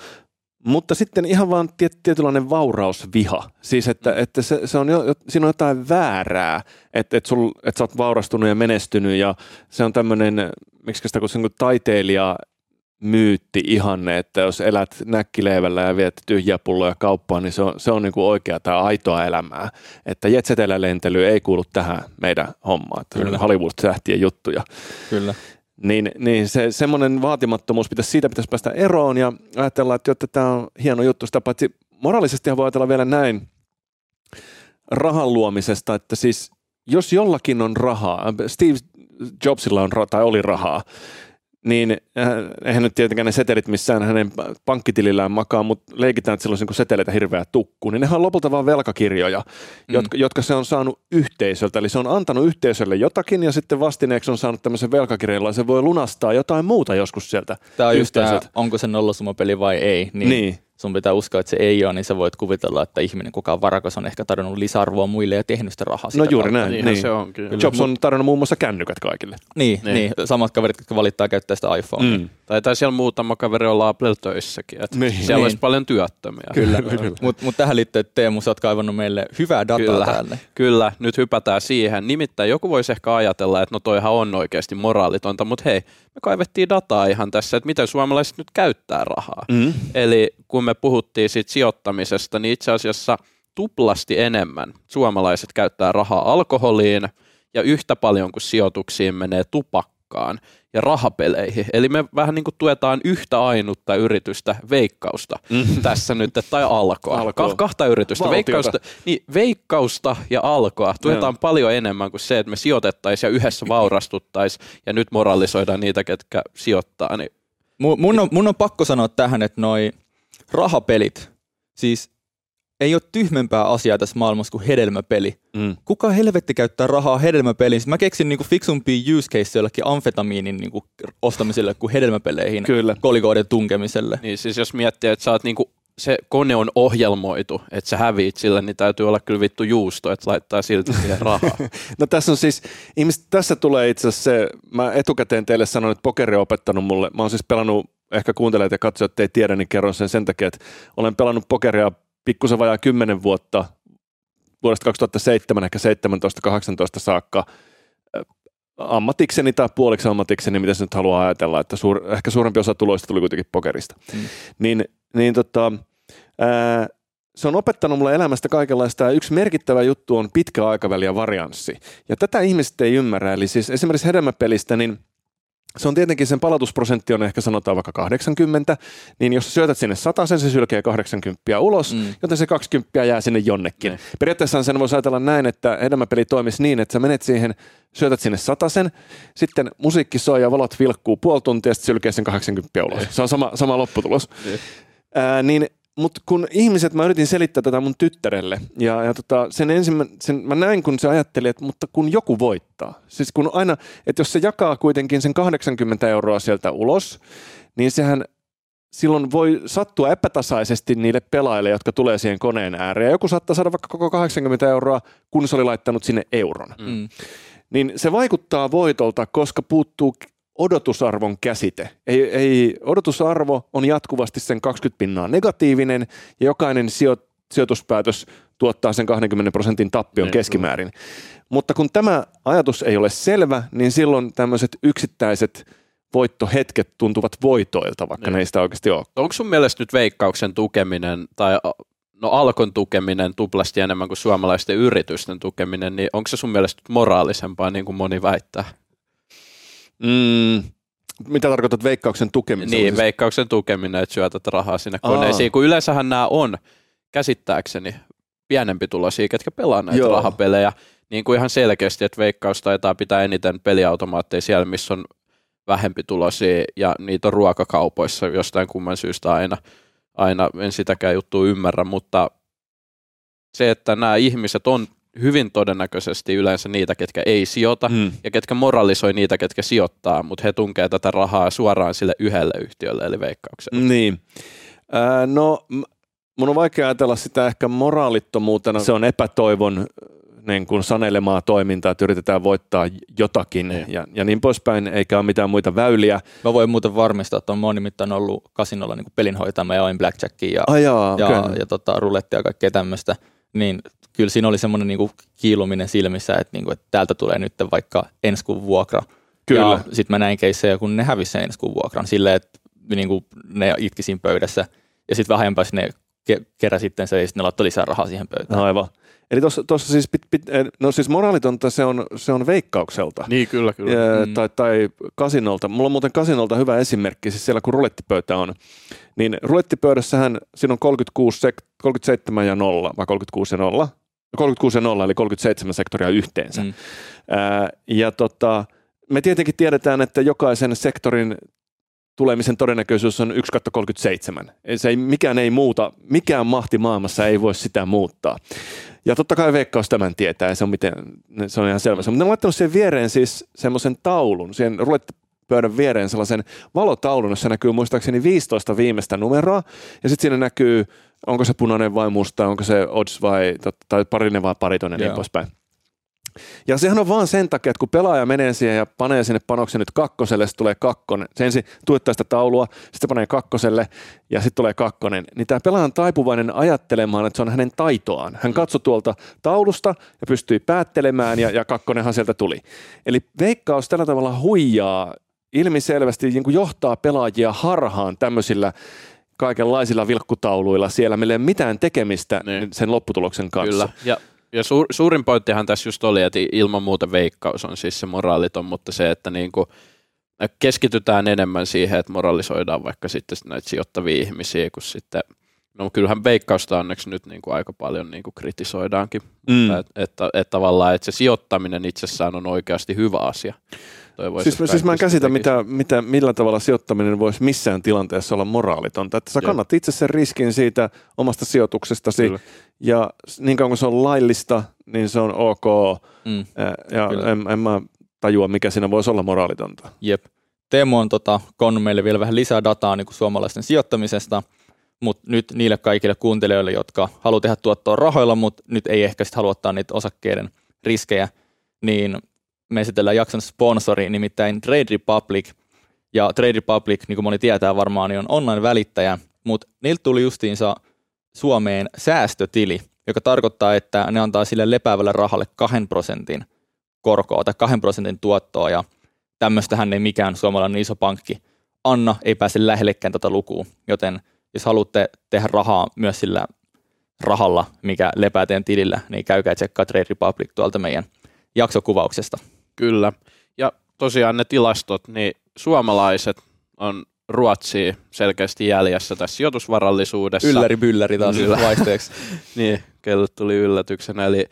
Mutta sitten ihan vaan tiet, tietynlainen vaurausviha. Siis, että, mm. että se, se on jo, siinä on jotain väärää, että, että, sul, että sä oot vaurastunut ja menestynyt ja se on tämmöinen, miksi sitä se on taiteilija myytti ihanne, että jos elät näkkileivällä ja viet tyhjiä pulloja kauppaan, niin se on, se on niin kuin oikea tai aitoa elämää. Että jetsetelä lentely ei kuulu tähän meidän hommaan, että Kyllä. Hollywood-sähtien juttuja. Kyllä. Niin, niin se, semmoinen vaatimattomuus, pitäisi, siitä pitäisi päästä eroon ja ajatella, että jotta tämä on hieno juttu, sitä paitsi moraalisesti voi ajatella vielä näin rahan luomisesta, että siis jos jollakin on rahaa, Steve Jobsilla on tai oli rahaa, niin äh, eihän nyt tietenkään ne setelit missään hänen pankkitilillään makaa, mutta leikitään, että sillä on niin seteleitä hirveä tukku, niin nehän on lopulta vain velkakirjoja, mm. jotka, jotka se on saanut yhteisöltä. Eli se on antanut yhteisölle jotakin ja sitten vastineeksi on saanut tämmöisen velkakirjan, se voi lunastaa jotain muuta joskus sieltä Tämä on just tämä, onko se nollasumapeli vai ei. Niin. niin sun pitää uskoa, että se ei ole, niin sä voit kuvitella, että ihminen, kuka on varakas, on ehkä tarjonnut lisäarvoa muille ja tehnyt sitä rahaa. No juuri kautta. näin. Niin, niin. Se on, kyllä. Jobs on tarjonnut muun muassa kännykät kaikille. Niin, niin. niin. samat kaverit, jotka valittaa käyttää sitä iPhonea. Mm. Tai, tai siellä muutama kaveri olla Apple töissäkin. Että niin. Siellä niin. olisi paljon työttömiä. Kyllä, kyllä. mutta mut tähän liittyy, että Teemu, sä oot kaivannut meille hyvää dataa kyllä, tänne. Kyllä, nyt hypätään siihen. Nimittäin joku voisi ehkä ajatella, että no toihan on oikeasti moraalitonta, mutta hei, me kaivettiin dataa ihan tässä, että miten suomalaiset nyt käyttää rahaa. Mm. Eli kun me puhuttiin siitä sijoittamisesta, niin itse asiassa tuplasti enemmän suomalaiset käyttää rahaa alkoholiin ja yhtä paljon kuin sijoituksiin menee tupakkaan ja rahapeleihin. Eli me vähän niin kuin tuetaan yhtä ainutta yritystä, veikkausta mm. tässä nyt, tai alkoa. alkoa. Ka- kahta yritystä, veikkausta, niin, veikkausta ja alkoa tuetaan no. paljon enemmän kuin se, että me sijoitettaisiin ja yhdessä vaurastuttaisiin ja nyt moralisoidaan niitä, ketkä sijoittaa. Niin. Mun, on, mun on pakko sanoa tähän, että noi rahapelit, siis ei ole tyhmempää asiaa tässä maailmassa kuin hedelmäpeli. Mm. Kuka helvetti käyttää rahaa hedelmäpeliin? Mä keksin niinku fiksumpia use case jollekin amfetamiinin niinku ostamiselle kuin hedelmäpeleihin, Kyllä. kolikoiden tunkemiselle. Niin siis jos miettii, että sä oot niinku se kone on ohjelmoitu, että sä häviit sillä, niin täytyy olla kyllä vittu juusto, että laittaa silti siihen rahaa. no tässä on siis, ihmiset, tässä tulee itse asiassa se, mä etukäteen teille sanoin, että pokeri on opettanut mulle, mä oon siis pelannut, ehkä kuuntelijat ja katsojat ei tiedä, niin kerron sen sen takia, että olen pelannut pokeria pikkusen vajaa 10 vuotta vuodesta 2007, ehkä 17-18 saakka ammatikseni tai puoliksi ammatikseni, mitä se nyt haluaa ajatella, että suur, ehkä suurempi osa tuloista tuli kuitenkin pokerista. Mm. Niin, niin tota, ää, se on opettanut mulle elämästä kaikenlaista ja yksi merkittävä juttu on pitkä aikaväli ja varianssi. Ja tätä ihmiset ei ymmärrä, eli siis esimerkiksi hedelmäpelistä, niin – se on tietenkin sen palautusprosentti on ehkä sanotaan vaikka 80, niin jos syötät sinne sen se sylkee 80 ulos, mm. joten se 20 jää sinne jonnekin. Ne. Periaatteessa sen voisi ajatella näin, että hedelmäpeli toimisi niin, että sä menet siihen, syötät sinne sen, sitten musiikki soi ja valot vilkkuu puoli tuntia, ja sitten sylkee sen 80 ulos. Se on sama, sama lopputulos. Ää, niin mutta kun ihmiset, mä yritin selittää tätä mun tyttärelle ja, ja tota, sen ensimmä, sen, mä näin kun se ajatteli, että mutta kun joku voittaa. Siis kun aina, että jos se jakaa kuitenkin sen 80 euroa sieltä ulos, niin sehän silloin voi sattua epätasaisesti niille pelaajille, jotka tulee siihen koneen ääreen. Joku saattaa saada vaikka koko 80 euroa, kun se oli laittanut sinne euron. Mm. Niin se vaikuttaa voitolta, koska puuttuu odotusarvon käsite. Ei, ei, odotusarvo on jatkuvasti sen 20 pinnaa negatiivinen ja jokainen sijo, sijoituspäätös tuottaa sen 20 prosentin tappion niin, keskimäärin. Mutta kun tämä ajatus ei ole selvä, niin silloin tämmöiset yksittäiset voittohetket tuntuvat voitoilta, vaikka niin. ne ei sitä oikeasti ole. Onko sun mielestä nyt veikkauksen tukeminen tai no Alkon tukeminen tuplasti enemmän kuin suomalaisten yritysten tukeminen, niin onko se sun mielestä moraalisempaa, niin kuin moni väittää? Mm, mitä tarkoitat veikkauksen tukeminen? Niin, siis... veikkauksen tukeminen, että syötät rahaa sinne koneisiin, Aa. kun yleensähän nämä on käsittääkseni pienempi tulosia, ketkä pelaa näitä Joo. rahapelejä, niin kuin ihan selkeästi, että veikkaus taitaa pitää eniten peliautomaatteja siellä, missä on vähempi tulosia ja niitä on ruokakaupoissa jostain kumman syystä aina, aina en sitäkään juttua ymmärrä, mutta se, että nämä ihmiset on hyvin todennäköisesti yleensä niitä, ketkä ei sijoita mm. ja ketkä moralisoi niitä, ketkä sijoittaa, mutta he tunkee tätä rahaa suoraan sille yhdelle yhtiölle, eli veikkaukselle. Niin. Äh, no, mun on vaikea ajatella sitä ehkä moraalittomuutena. Se on epätoivon niin kuin sanelemaa toimintaa, että yritetään voittaa jotakin Niin. ja, ja niin poispäin, eikä ole mitään muita väyliä. Mä voin muuten varmistaa, että on moni nimittäin ollut kasinolla niin pelinhoitaja ja oin blackjackia ja, Ajaa, ja, okay. ja tota, rulettia ja kaikkea tämmöistä. Niin kyllä siinä oli semmoinen niin kiiluminen silmissä, että, niin kuin, että täältä tulee nyt vaikka ensi kuun vuokra. Kyllä. Sitten mä näin keissejä, kun ne hävisi sen ensi kuun vuokran silleen, että niin kuin ne itki siinä pöydässä. Ja sitten vähän ne ke- keräsi sitten se ja sitten ne laittoi lisää rahaa siihen pöytään. Aivan. Eli tuossa siis, pit, pit, eh, no siis moraalitonta se on, se on veikkaukselta. Niin, kyllä, kyllä. Ja, Mm. tai, tai kasinolta. Mulla on muuten kasinolta hyvä esimerkki, siis siellä kun rulettipöytä on, niin rulettipöydässähän siinä on 36, sek- 37 ja 0, vai 36 ja 0? 36 ja 0, eli 37 sektoria yhteensä. Mm. Ää, ja tota, me tietenkin tiedetään, että jokaisen sektorin tulemisen todennäköisyys on 1 37. Ei- Se ei, mikään ei muuta, mikään mahti maailmassa ei voi sitä muuttaa. Ja totta kai Veikkaus tämän tietää, ja se on, miten, se on ihan selvä. Mutta ne on laittanut siihen viereen siis semmoisen taulun, siihen rulettipöydän viereen sellaisen valotaulun, jossa näkyy muistaakseni 15 viimeistä numeroa, ja sitten siinä näkyy, onko se punainen vai musta, onko se odds vai, tai parinen vai paritoinen, niin Joo. poispäin. Ja sehän on vaan sen takia, että kun pelaaja menee siihen ja panee sinne panoksen nyt kakkoselle, se tulee kakkonen. Se ensin tuottaa sitä taulua, sitten panee kakkoselle ja sitten tulee kakkonen. Niin tämä pelaaja on taipuvainen ajattelemaan, että se on hänen taitoaan. Hän katsoi tuolta taulusta ja pystyi päättelemään ja, ja kakkonenhan sieltä tuli. Eli veikkaus tällä tavalla huijaa ilmiselvästi niin johtaa pelaajia harhaan tämmöisillä kaikenlaisilla vilkkutauluilla siellä. Meillä ei ole mitään tekemistä Niin. sen lopputuloksen kanssa. Kyllä. Ja, ja suur, suurin pointtihan tässä just oli, että ilman muuta veikkaus on siis se moraaliton, mutta se, että niin kuin keskitytään enemmän siihen, että moralisoidaan vaikka sitten näitä sijoittavia ihmisiä, kun sitten No kyllähän veikkausta onneksi nyt niin kuin aika paljon niin kuin kritisoidaankin, Mm. että, että, että tavallaan että se sijoittaminen itsessään on oikeasti hyvä asia. Toivoisin, Siis, siis mä en käsitä, mitä, mitä, millä tavalla sijoittaminen voisi missään tilanteessa olla moraalitonta. Että sä Joo. kannat itse sen riskin siitä omasta sijoituksestasi Kyllä. ja niin kauan kuin se on laillista, niin se on ok. Mm. Ja Kyllä. en, en mä tajua, mikä siinä voisi olla moraalitonta. Jep. Teemu on tota, koonnut meille vielä vähän lisää dataa niin kuin suomalaisten sijoittamisesta, mutta nyt niille kaikille kuuntelijoille, jotka haluaa tehdä tuottoa rahoilla, mutta nyt ei ehkä sit halua ottaa niitä osakkeiden riskejä, niin me esitellään jakson sponsori, nimittäin Trade Republic. Ja Trade Republic, niin kuin moni tietää varmaan, niin on online-välittäjä, mutta niiltä tuli justiinsa Suomeen säästötili, joka tarkoittaa, että ne antaa sille lepäävälle rahalle 2 prosentin korkoa tai 2 prosentin tuottoa, ja tämmöistähän ei mikään suomalainen iso pankki anna, ei pääse lähellekään tätä lukua, joten jos haluatte tehdä rahaa myös sillä rahalla, mikä lepää teidän tilillä, niin käykää tsekkaa Trade Republic tuolta meidän jaksokuvauksesta. Kyllä. Ja tosiaan ne tilastot, niin suomalaiset on Ruotsia selkeästi jäljessä tässä sijoitusvarallisuudessa. Ylläri bylläri taas Kyllä. vaihteeksi. Niin, kello tuli yllätyksenä. Eli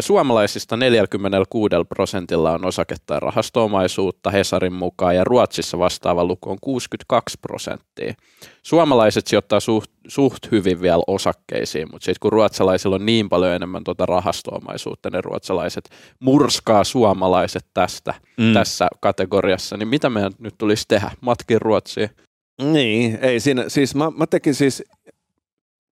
suomalaisista 46 prosentilla on osake- tai rahastoomaisuutta Hesarin mukaan, ja Ruotsissa vastaava luku on 62 prosenttia. Suomalaiset sijoittaa suht, suht hyvin vielä osakkeisiin, mutta sitten kun ruotsalaisilla on niin paljon enemmän tuota rahastoomaisuutta, ne ruotsalaiset murskaa suomalaiset tästä Mm. tässä kategoriassa, niin mitä meidän nyt tulisi tehdä? Matkin Ruotsiin. Niin, ei siinä, siis mä, mä tekin siis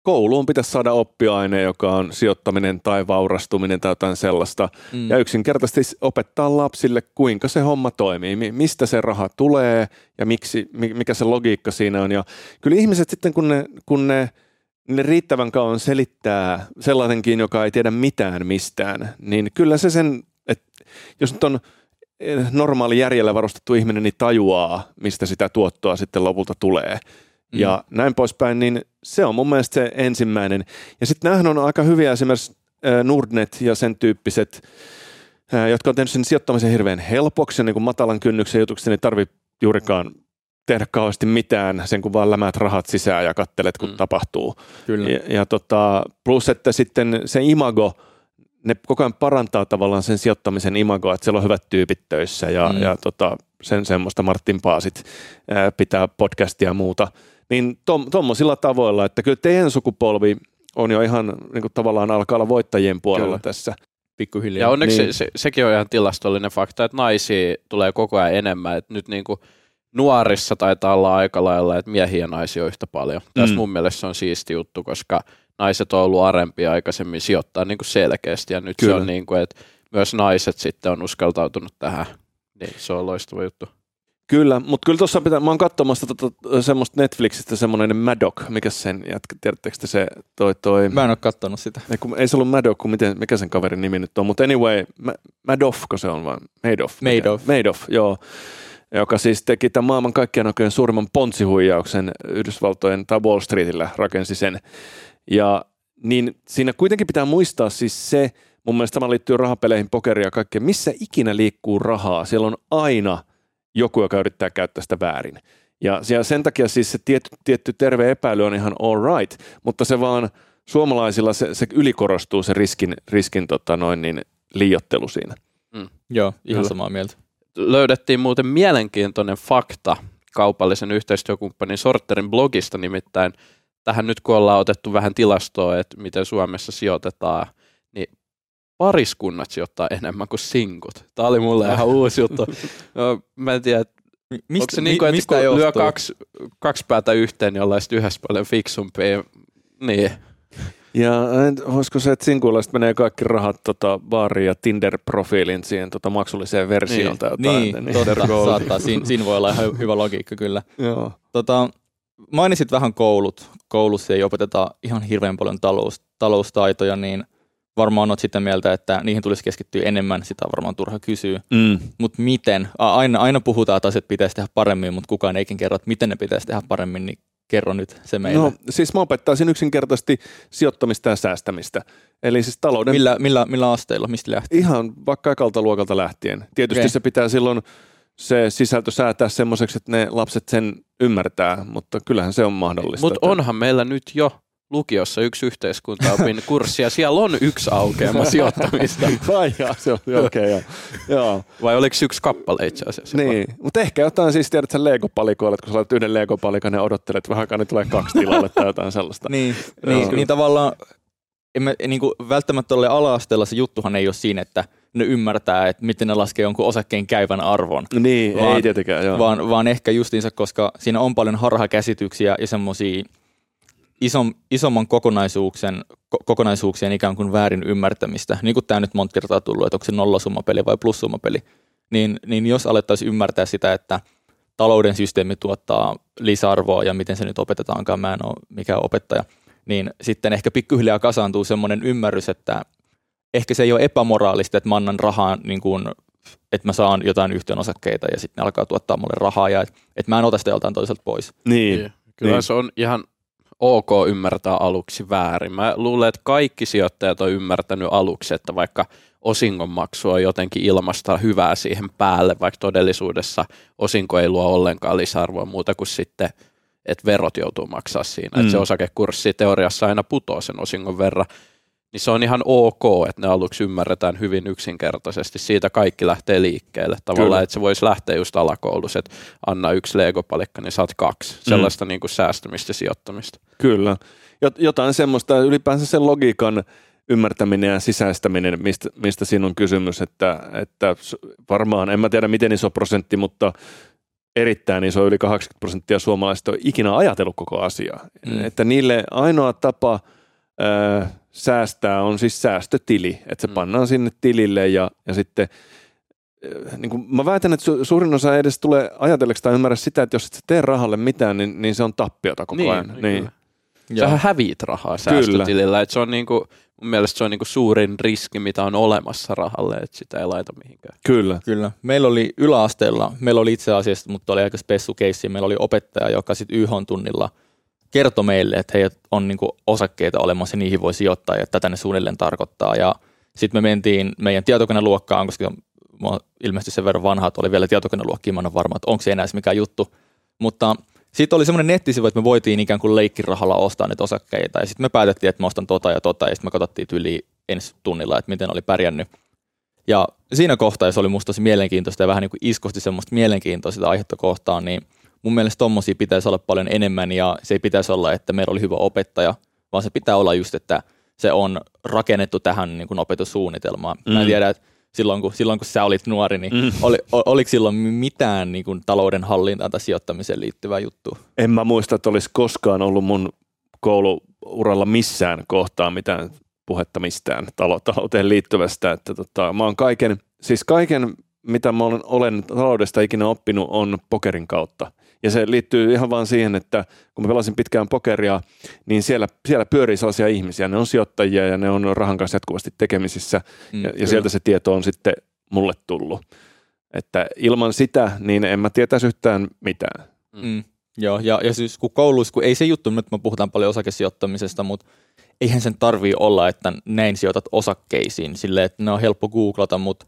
kouluun pitäisi saada oppiaine, joka on sijoittaminen tai vaurastuminen tai jotain sellaista. Mm. Ja yksinkertaisesti opettaa lapsille, kuinka se homma toimii, mi- mistä se raha tulee ja miksi, mi- mikä se logiikka siinä on. Ja kyllä ihmiset sitten, kun ne, kun ne, ne riittävän kauan selittää sellaisenkin, joka ei tiedä mitään mistään, niin kyllä se sen, että jos nyt on eh, normaali järjellä varustettu ihminen, niin tajuaa, mistä sitä tuottoa sitten lopulta tulee. Mm. Ja näin poispäin, niin se on mun mielestä se ensimmäinen. Ja sitten nämähän on aika hyviä esimerkiksi Nordnet ja sen tyyppiset, jotka on tehnyt sen sijoittamisen hirveän helpoksi ja niin kuin matalan kynnyksen jutuksi, niin ei tarvitse juurikaan tehdä kauheasti mitään, sen kun vaan lämät rahat sisään ja kattelet, kun Mm. tapahtuu. Kyllä. Ja, ja tota, plus, että sitten se imago, ne koko ajan parantaa tavallaan sen sijoittamisen imagoa, että siellä on hyvät tyypit töissä ja, mm. ja tota, sen semmoista Martin Paasit ää, pitää podcastia ja muuta. Niin tuommoisilla tavoilla, että kyllä teidän sukupolvi on jo ihan niin kuin tavallaan alkaa olla voittajien puolella Kyllä. tässä. Pikkuhiljaa. Ja onneksi Niin. niin. se, sekin on ihan tilastollinen fakta, että naisia tulee koko ajan enemmän. Että nyt niin kuin nuorissa taitaa olla aika lailla, että miehiä ja naisia on yhtä paljon. Tässä Mm. mun mielestä se on siisti juttu, koska naiset on ollut arempia aikaisemmin sijoittaa niin kuin selkeästi ja nyt Kyllä. se on niin kuin, että myös naiset sitten on uskaltautunut tähän. Niin se on loistava juttu. Kyllä, mutta kyllä tuossa pitää, mä oon katsomassa tota, semmoista Netflixistä semmoinen Maddock, mikä sen, jätkä, tiedättekö te se toi toi? Mä en ole kattonut sitä. Ei, kun, ei se ollut Maddock, kun miten, mikä sen kaverin nimi nyt on, mutta anyway, Madoff, se on vaan, Madoff. Madoff. Madoff, joo joka siis teki tämän maailman kaikkien oikein suurimman pontsihuijauksen Yhdysvaltojen tai Wall Streetillä rakensi sen. Ja niin siinä kuitenkin pitää muistaa siis se, mun mielestä tämä liittyy rahapeleihin, pokeria ja kaikkeen, missä ikinä liikkuu rahaa, siellä on aina joku, joka yrittää käyttää sitä väärin. Ja sen takia siis se tietty, tietty terve epäily on ihan all right, mutta se vaan suomalaisilla se, se ylikorostuu se riskin, riskin tota noin niin, liiottelu siinä. Mm. Joo, ihan samaa mieltä löydettiin muuten mielenkiintoinen fakta kaupallisen yhteistyökumppanin Sorterin blogista nimittäin. Tähän nyt kun ollaan otettu vähän tilastoa, että miten Suomessa sijoitetaan, pariskunnat sijoittaa enemmän kuin sinkut. Tämä oli mulle ihan uusi juttu. No, mä en tiedä, Mistä, onko se niin kuin, että kun lyö kaksi, kaksi päätä yhteen, niin ollaan yhdessä paljon fiksumpia. Niin. Ja olisiko se, että sinkuilaiset menee kaikki rahat tota, baariin ja Tinder-profiilin siihen tota, maksulliseen versioon niin, tai jotain. Niin, niin totta, saattaa. Siin, siinä voi olla ihan hyvä logiikka kyllä. Joo. Tota, mainitsit vähän koulut. Koulussa ei opeteta ihan hirveän paljon talous, taloustaitoja, niin varmaan olet sitä mieltä, että niihin tulisi keskittyä enemmän, sitä on varmaan turha kysyä. Mm. Mutta miten? Aina, aina puhutaan, että asiat pitäisi tehdä paremmin, mutta kukaan eikin kerro, että miten ne pitäisi tehdä paremmin, niin Kerro nyt se meille. No siis mä opettaisin yksinkertaisesti sijoittamista ja säästämistä. Eli siis talouden... Millä, millä, millä asteilla, mistä lähtien? Ihan vaikka ekalta luokalta lähtien. Tietysti okay. se pitää silloin se sisältö säätää semmoiseksi, että ne lapset sen ymmärtää, mutta kyllähän se on mahdollista. Mutta onhan meillä nyt jo lukiossa yksi yhteiskuntaopin kurssi ja siellä on yksi aukeama sijoittamista. Vai jaa, se on okei, okay, joo. Vai oliko yksi kappale itse asiassa? Niin, mutta ehkä jotain siis tiedät sen Lego-palikoille, kun sä olet yhden Lego-palikan ja odottelet, vähän aikaa, niin tulee kaksi tilalle tai jotain sellaista. niin, niin, niin tavallaan emme, niin kuin välttämättä ole ala se juttuhan ei ole siinä, että ne ymmärtää, että miten ne laskee jonkun osakkeen käyvän arvon. Niin, vaan, ei tietenkään, joo. Vaan, vaan ehkä justiinsa, koska siinä on paljon harhakäsityksiä ja semmoisia isom, isomman kokonaisuuksien, ko, kokonaisuuksien ikään kuin väärin ymmärtämistä, niin kuin tämä nyt monta kertaa tullut, että onko se nollasummapeli vai plussummapeli, niin, niin jos alettaisiin ymmärtää sitä, että talouden systeemi tuottaa lisäarvoa ja miten se nyt opetetaankaan, mä en ole mikään opettaja, niin sitten ehkä pikkuhiljaa kasaantuu semmoinen ymmärrys, että ehkä se ei ole epämoraalista, että mä annan rahaa, niin kuin, että mä saan jotain yhtiön osakkeita ja sitten ne alkaa tuottaa mulle rahaa ja että, että mä en ota sitä joltain toiselta pois. Niin. niin. Kyllä niin. se on ihan ok ymmärtää aluksi väärin. Mä luulen, että kaikki sijoittajat on ymmärtänyt aluksi, että vaikka osingonmaksu on jotenkin ilmasta hyvää siihen päälle, vaikka todellisuudessa osinko ei luo ollenkaan lisäarvoa muuta kuin sitten, että verot joutuu maksaa siinä. Mm. Että se osakekurssi teoriassa aina putoo sen osingon verran niin se on ihan ok, että ne aluksi ymmärretään hyvin yksinkertaisesti. Siitä kaikki lähtee liikkeelle. Tavallaan, Kyllä. että se voisi lähteä just alakoulussa, että anna yksi legopalikka, niin saat kaksi. Mm. Sellaista niin kuin säästämistä ja sijoittamista. Kyllä. Jotain semmoista, ylipäänsä sen logiikan ymmärtäminen ja sisäistäminen, mistä, mistä siinä on kysymys, että, että varmaan, en mä tiedä miten iso prosentti, mutta erittäin iso, yli 80 prosenttia suomalaisista on ikinä ajatellut koko asiaa. Mm. Että niille ainoa tapa – säästää on siis säästötili, että se mm. pannaan sinne tilille ja, ja sitten niin kuin mä väitän, että su, suurin osa ei edes tule ajatelleeksi tai ymmärrä sitä, että jos et tee rahalle mitään, niin, niin se on tappiota koko niin, ajan. Niin. Sähän häviit rahaa säästötilillä, että se on niin kuin, mun mielestä se on niin kuin suurin riski, mitä on olemassa rahalle, että sitä ei laita mihinkään. Kyllä. Kyllä. Meillä oli yläasteella, meillä oli itse asiassa, mutta oli aika spessu keissi, meillä oli opettaja, joka sitten YH-tunnilla – kertoi meille, että heillä on niin osakkeita olemassa ja niihin voi sijoittaa ja tätä ne suunnilleen tarkoittaa. Ja sitten me mentiin meidän tietokoneluokkaan, koska mä ilmeisesti sen verran vanha, että oli vielä tietokoneluokkiin, mä en ole varma, että onko se enää mikään juttu. Mutta sitten oli semmoinen nettisivu, että me voitiin ikään kuin leikkirahalla ostaa niitä osakkeita ja sitten me päätettiin, että mä ostan tota ja tota ja sitten me katsottiin yli ensi tunnilla, että miten oli pärjännyt. Ja siinä kohtaa, se oli musta tosi mielenkiintoista ja vähän niin kuin iskosti semmoista mielenkiintoista aihetta kohtaan, niin – mun mielestä tommosia pitäisi olla paljon enemmän ja se ei pitäisi olla, että meillä oli hyvä opettaja, vaan se pitää olla just, että se on rakennettu tähän niin kuin opetussuunnitelmaan. Mm. Mä en mm. tiedä, että silloin kun, silloin kun sä olit nuori, niin mm. oli, oliko silloin mitään niin kuin talouden hallintaan tai sijoittamiseen liittyvää juttu? En mä muista, että olisi koskaan ollut mun koulu uralla missään kohtaa mitään puhetta mistään talo, talouteen liittyvästä. Että tota, mä oon kaiken, siis kaiken, mitä mä olen, olen taloudesta ikinä oppinut, on pokerin kautta. Ja se liittyy ihan vaan siihen, että kun mä pelasin pitkään pokeria, niin siellä, siellä pyörii sellaisia ihmisiä. Ne on sijoittajia ja ne on rahan kanssa jatkuvasti tekemisissä. Mm, ja, ja sieltä se tieto on sitten mulle tullut. Että ilman sitä, niin en mä tietäisi yhtään mitään. Mm. Joo, ja, ja siis kun kouluissa, kun ei se juttu, nyt me puhutaan paljon osakesijoittamisesta, mutta eihän sen tarvii olla, että näin sijoitat osakkeisiin, silleen, että ne on helppo googlata, mutta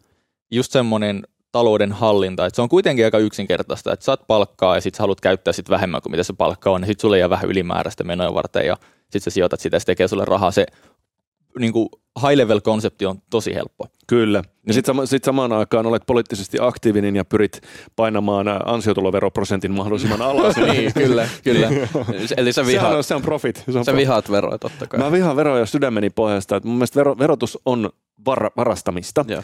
just semmoinen talouden hallinta, että se on kuitenkin aika yksinkertaista, että saat palkkaa ja sitten haluat käyttää sit vähemmän kuin mitä se palkka on, niin sitten sulle jää vähän ylimääräistä menoja varten ja sitten sä sijoitat sitä ja se tekee sulle rahaa. Se niin kuin high level konsepti on tosi helppo. Kyllä. Ja niin. sitten sama, sit samaan aikaan olet poliittisesti aktiivinen ja pyrit painamaan ansiotuloveroprosentin mahdollisimman alas. niin, kyllä, kyllä. Eli sä vihaat, se on, se on profit. Se on sä vihaat veroja totta kai. Mä vihaan veroja sydämeni pohjasta. Että mun mielestä vero, verotus on var, varastamista. Ja.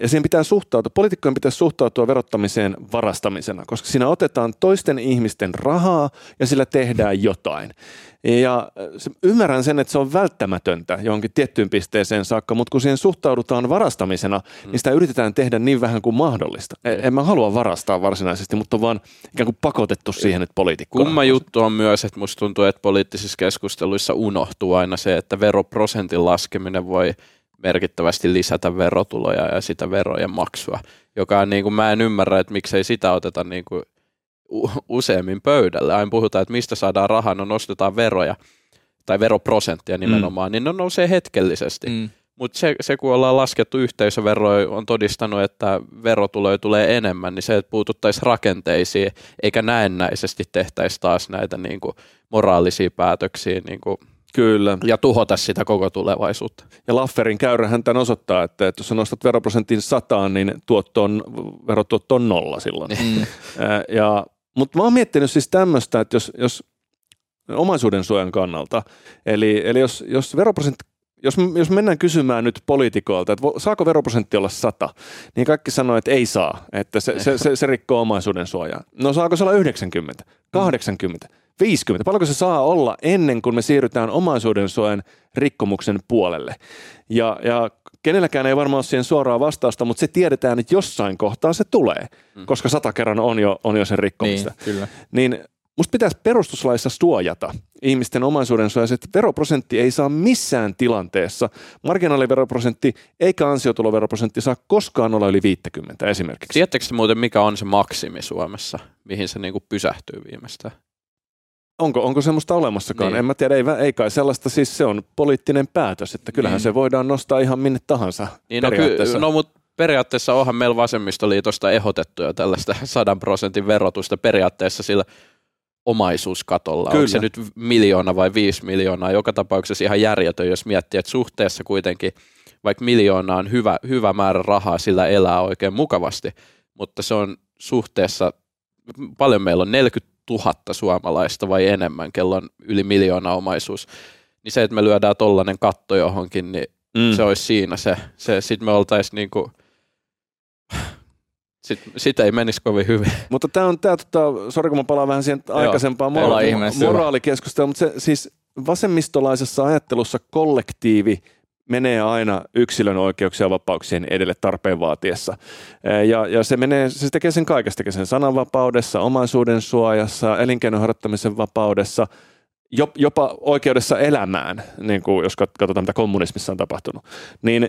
ja siihen pitää suhtautua, poliitikkojen pitää suhtautua verottamiseen varastamisena, koska siinä otetaan toisten ihmisten rahaa ja sillä tehdään jotain. Ja ymmärrän sen, että se on välttämätöntä johonkin tiettyyn pisteeseen saakka, mutta kun siihen suhtaudutaan varastamisena, mm. niin sitä yritetään tehdä niin vähän kuin mahdollista. E, en mä halua varastaa varsinaisesti, mutta on vaan ikään kuin pakotettu siihen, että poliitikko. Kumma juttu on myös, että musta tuntuu, että poliittisissa keskusteluissa unohtuu aina se, että veroprosentin laskeminen voi merkittävästi lisätä verotuloja ja sitä verojen maksua, joka on niin kuin, mä en ymmärrä, että miksei sitä oteta niin kuin useammin pöydälle. Aina puhutaan, että mistä saadaan rahaa, no nostetaan veroja tai veroprosenttia nimenomaan, mm. niin ne nousee hetkellisesti. Mm. Mutta se, se, kun ollaan laskettu yhteisöveroja, on todistanut, että verotuloja tulee enemmän, niin se, että puututtaisiin rakenteisiin, eikä näennäisesti tehtäisi taas näitä niin kuin, moraalisia päätöksiä niin kuin, Kyllä. ja tuhota sitä koko tulevaisuutta. Ja Lafferin käyrähän tämän osoittaa, että, että jos sä nostat veroprosentin sataan, niin tuotto on, verotuotto on nolla silloin. Mm. ja mutta mä oon miettinyt siis tämmöistä, että jos, jos omaisuuden suojan kannalta, eli, eli jos, jos veroprosentti jos, jos mennään kysymään nyt poliitikoilta, että saako veroprosentti olla 100, niin kaikki sanoo, että ei saa, että se, se, se, se rikkoo omaisuuden suojaa. No saako se olla 90, 80, 50? Paljonko se saa olla ennen kuin me siirrytään omaisuuden suojan rikkomuksen puolelle? Ja, ja kenelläkään ei varmaan ole siihen suoraa vastausta, mutta se tiedetään, että jossain kohtaa se tulee, mm. koska sata kerran on jo, on jo sen rikkomista. Niin, kyllä. Niin musta pitäisi perustuslaissa suojata ihmisten omaisuuden suojaa, että veroprosentti ei saa missään tilanteessa, marginaaliveroprosentti eikä ansiotuloveroprosentti saa koskaan olla yli 50 esimerkiksi. Tiedättekö muuten, mikä on se maksimi Suomessa, mihin se niinku pysähtyy viimeistään? Onko, onko semmoista olemassakaan? Niin. En mä tiedä, ei, ei kai sellaista, siis se on poliittinen päätös, että kyllähän niin. se voidaan nostaa ihan minne tahansa niin, no, ky- no mutta periaatteessa onhan meillä vasemmistoliitosta ehdotettu jo tällaista sadan prosentin verotusta periaatteessa sillä omaisuuskatolla. Kyllä. Onko se nyt miljoona vai viisi miljoonaa? Joka tapauksessa ihan järjetön, jos miettii, että suhteessa kuitenkin, vaikka miljoona on hyvä, hyvä määrä rahaa, sillä elää oikein mukavasti, mutta se on suhteessa, paljon meillä on 40 tuhatta suomalaista vai enemmän, kello on yli miljoona omaisuus, niin se, että me lyödään tollainen katto johonkin, niin mm. se olisi siinä se. se Sitten me oltaisiin niin kuin, sit, sitä ei menisi kovin hyvin. Mutta tämä on, tämä, tota, sori kun mä palaan vähän siihen aikaisempaan mora- moraalikeskusteluun, mutta se siis vasemmistolaisessa ajattelussa kollektiivi menee aina yksilön oikeuksia ja vapauksien edelle tarpeen vaatiessa. Ja, ja se, menee, se tekee sen kaikesta, tekee sen sananvapaudessa, omaisuuden suojassa, elinkeinon harjoittamisen vapaudessa, jopa oikeudessa elämään, niin kuin jos katsotaan mitä kommunismissa on tapahtunut. Niin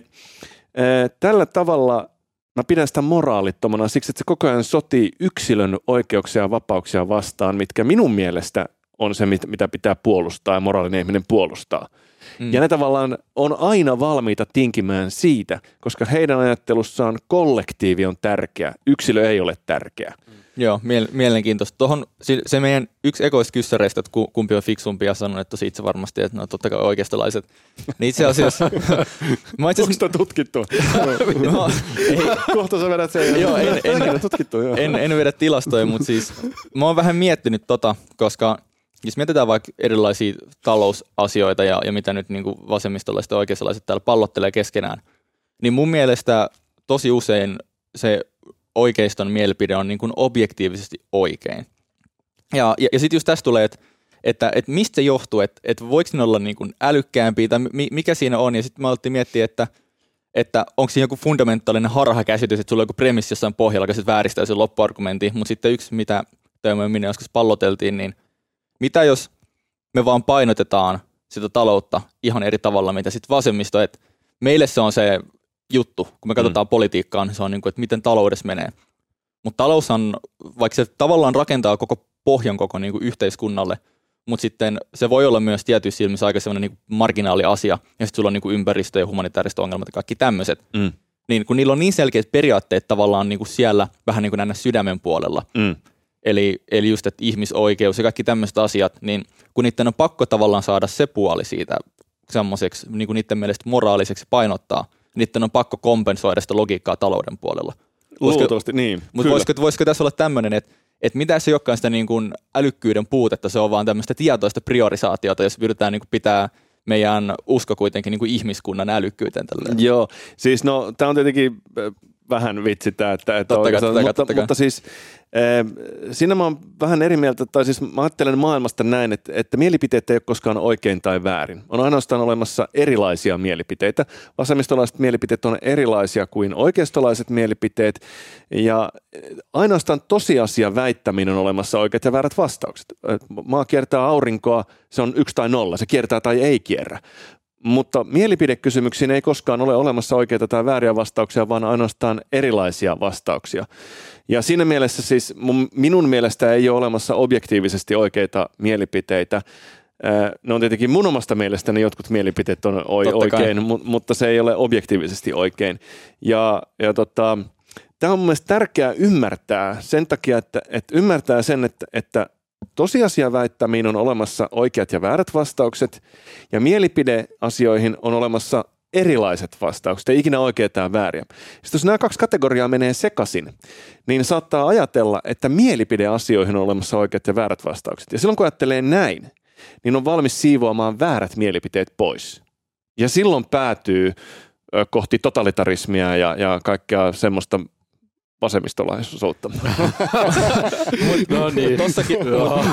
tällä tavalla mä pidän sitä moraalittomana siksi, että se koko ajan sotii yksilön oikeuksia ja vapauksia vastaan, mitkä minun mielestä on se, mitä pitää puolustaa ja moraalinen ihminen puolustaa. Mm. Ja ne tavallaan on aina valmiita tinkimään siitä, koska heidän ajattelussaan kollektiivi on tärkeä, yksilö ei ole tärkeä. Mm. Joo, miel- mielenkiintoista. Tuohon, se meidän yksi ekoista kyssäreistä, että kumpi on fiksumpi ja sanon, että siitä varmasti, että no totta kai oikeistolaiset. Niin itse asiassa... mä itse asiassa... Onko tutkittu? no, ei. Kohta sä vedät sen. Joo, en, en, tutkittu, joo. En, en vedä tilastoja, mutta siis mä oon vähän miettinyt tota, koska jos mietitään vaikka erilaisia talousasioita ja, ja mitä nyt niin kuin vasemmistolaiset ja oikeistolaiset täällä pallottelee keskenään, niin mun mielestä tosi usein se oikeiston mielipide on niin kuin objektiivisesti oikein. Ja, ja, ja sitten just tästä tulee, että että, että mistä se johtuu, että, että voiko ne olla niin kuin älykkäämpiä tai mikä siinä on. Ja sitten mä aloitin miettiä, että, että onko siinä joku fundamentaalinen harhakäsitys, että sulla on joku premissi jossain pohjalla, joka sitten vääristää sen loppuargumentin. Mutta sitten yksi, mitä Teemu minne joskus palloteltiin, niin mitä jos me vaan painotetaan sitä taloutta ihan eri tavalla, mitä sitten vasemmisto, että meille se on se juttu, kun me katsotaan mm. politiikkaa, niin se on niin kuin, että miten taloudessa menee. Mutta talous on, vaikka se tavallaan rakentaa koko pohjan koko niin kuin yhteiskunnalle, mutta sitten se voi olla myös tietyissä silmissä aika sellainen niin marginaali asia, ja sitten sulla on niin kuin ympäristö- ja humanitaariset ongelmat ja kaikki tämmöiset. Mm. Niin kun niillä on niin selkeät periaatteet tavallaan niin kuin siellä vähän niin kuin näin sydämen puolella, mm. eli, eli just, että ihmisoikeus ja kaikki tämmöiset asiat, niin kun niiden on pakko tavallaan saada se puoli siitä semmoiseksi niin kuin niiden mielestä moraaliseksi painottaa, niiden on pakko kompensoida sitä logiikkaa talouden puolella. Luultavasti niin. Mutta voisiko, voisiko tässä olla tämmöinen, että että mitä se ei olekaan sitä niin kuin älykkyyden puutetta, se on vaan tämmöistä tietoista priorisaatiota, jos yritetään niin kuin pitää meidän usko kuitenkin niin kuin ihmiskunnan älykkyyteen. Tälleen. Joo, siis no tämä on tietenkin vähän vitsi tämä, että, että totta kai, totta kai, mutta, totta kai. mutta siis äh, siinä mä oon vähän eri mieltä, tai siis mä ajattelen maailmasta näin, että, että mielipiteet ei ole koskaan oikein tai väärin. On ainoastaan olemassa erilaisia mielipiteitä. Vasemmistolaiset mielipiteet on erilaisia kuin oikeistolaiset mielipiteet, ja ainoastaan tosiasia väittäminen on olemassa oikeat ja väärät vastaukset. Maa kiertää aurinkoa, se on yksi tai nolla, se kiertää tai ei kierrä. Mutta mielipidekysymyksiin ei koskaan ole olemassa oikeita tai vääriä vastauksia, vaan ainoastaan erilaisia vastauksia. Ja siinä mielessä siis minun mielestä ei ole olemassa objektiivisesti oikeita mielipiteitä. Ne on tietenkin mun omasta mielestäni jotkut mielipiteet on oikein, mutta se ei ole objektiivisesti oikein. Ja, ja tota, tämä on mielestäni tärkeää ymmärtää sen takia, että, että ymmärtää sen, että, että Tosiasia väittämiin on olemassa oikeat ja väärät vastaukset, ja mielipideasioihin on olemassa erilaiset vastaukset, ei ikinä oikea tai vääriä. Sitten jos nämä kaksi kategoriaa menee sekaisin, niin saattaa ajatella, että mielipideasioihin on olemassa oikeat ja väärät vastaukset. Ja silloin kun ajattelee näin, niin on valmis siivoamaan väärät mielipiteet pois. Ja silloin päätyy kohti totalitarismia ja, ja kaikkea semmoista vasemmistolaisuutta. no niin. Tossakin,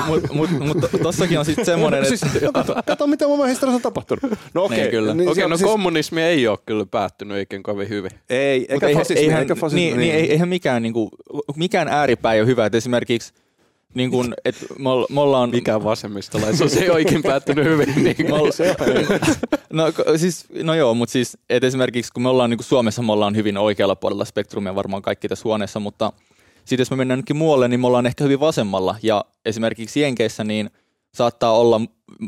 mut, mut, mut, tossakin on sitten semmoinen, että... Siis, no, kato, kato, mitä maailman historiassa on tapahtunut. No okei. Okay. Niin, kyllä. Niin, okay, no siis... kommunismi ei ole kyllä päättynyt oikein kovin hyvin. Ei, eikä fasismi. Eihän, eikä fasismi niin, niin. niin, eihän mikään, niin kuin, mikään ääripää ei ole hyvä. Et esimerkiksi niin kun, et me, me ollaan... Mikä vasemmistolaisuus ei oikein päättynyt hyvin. Niin me se no, siis, no joo, mutta siis et esimerkiksi kun me ollaan niin Suomessa, me ollaan hyvin oikealla puolella spektrumia varmaan kaikki tässä huoneessa, mutta sitten jos me mennään nytkin muualle, niin me ollaan ehkä hyvin vasemmalla. Ja esimerkiksi Jenkeissä niin saattaa olla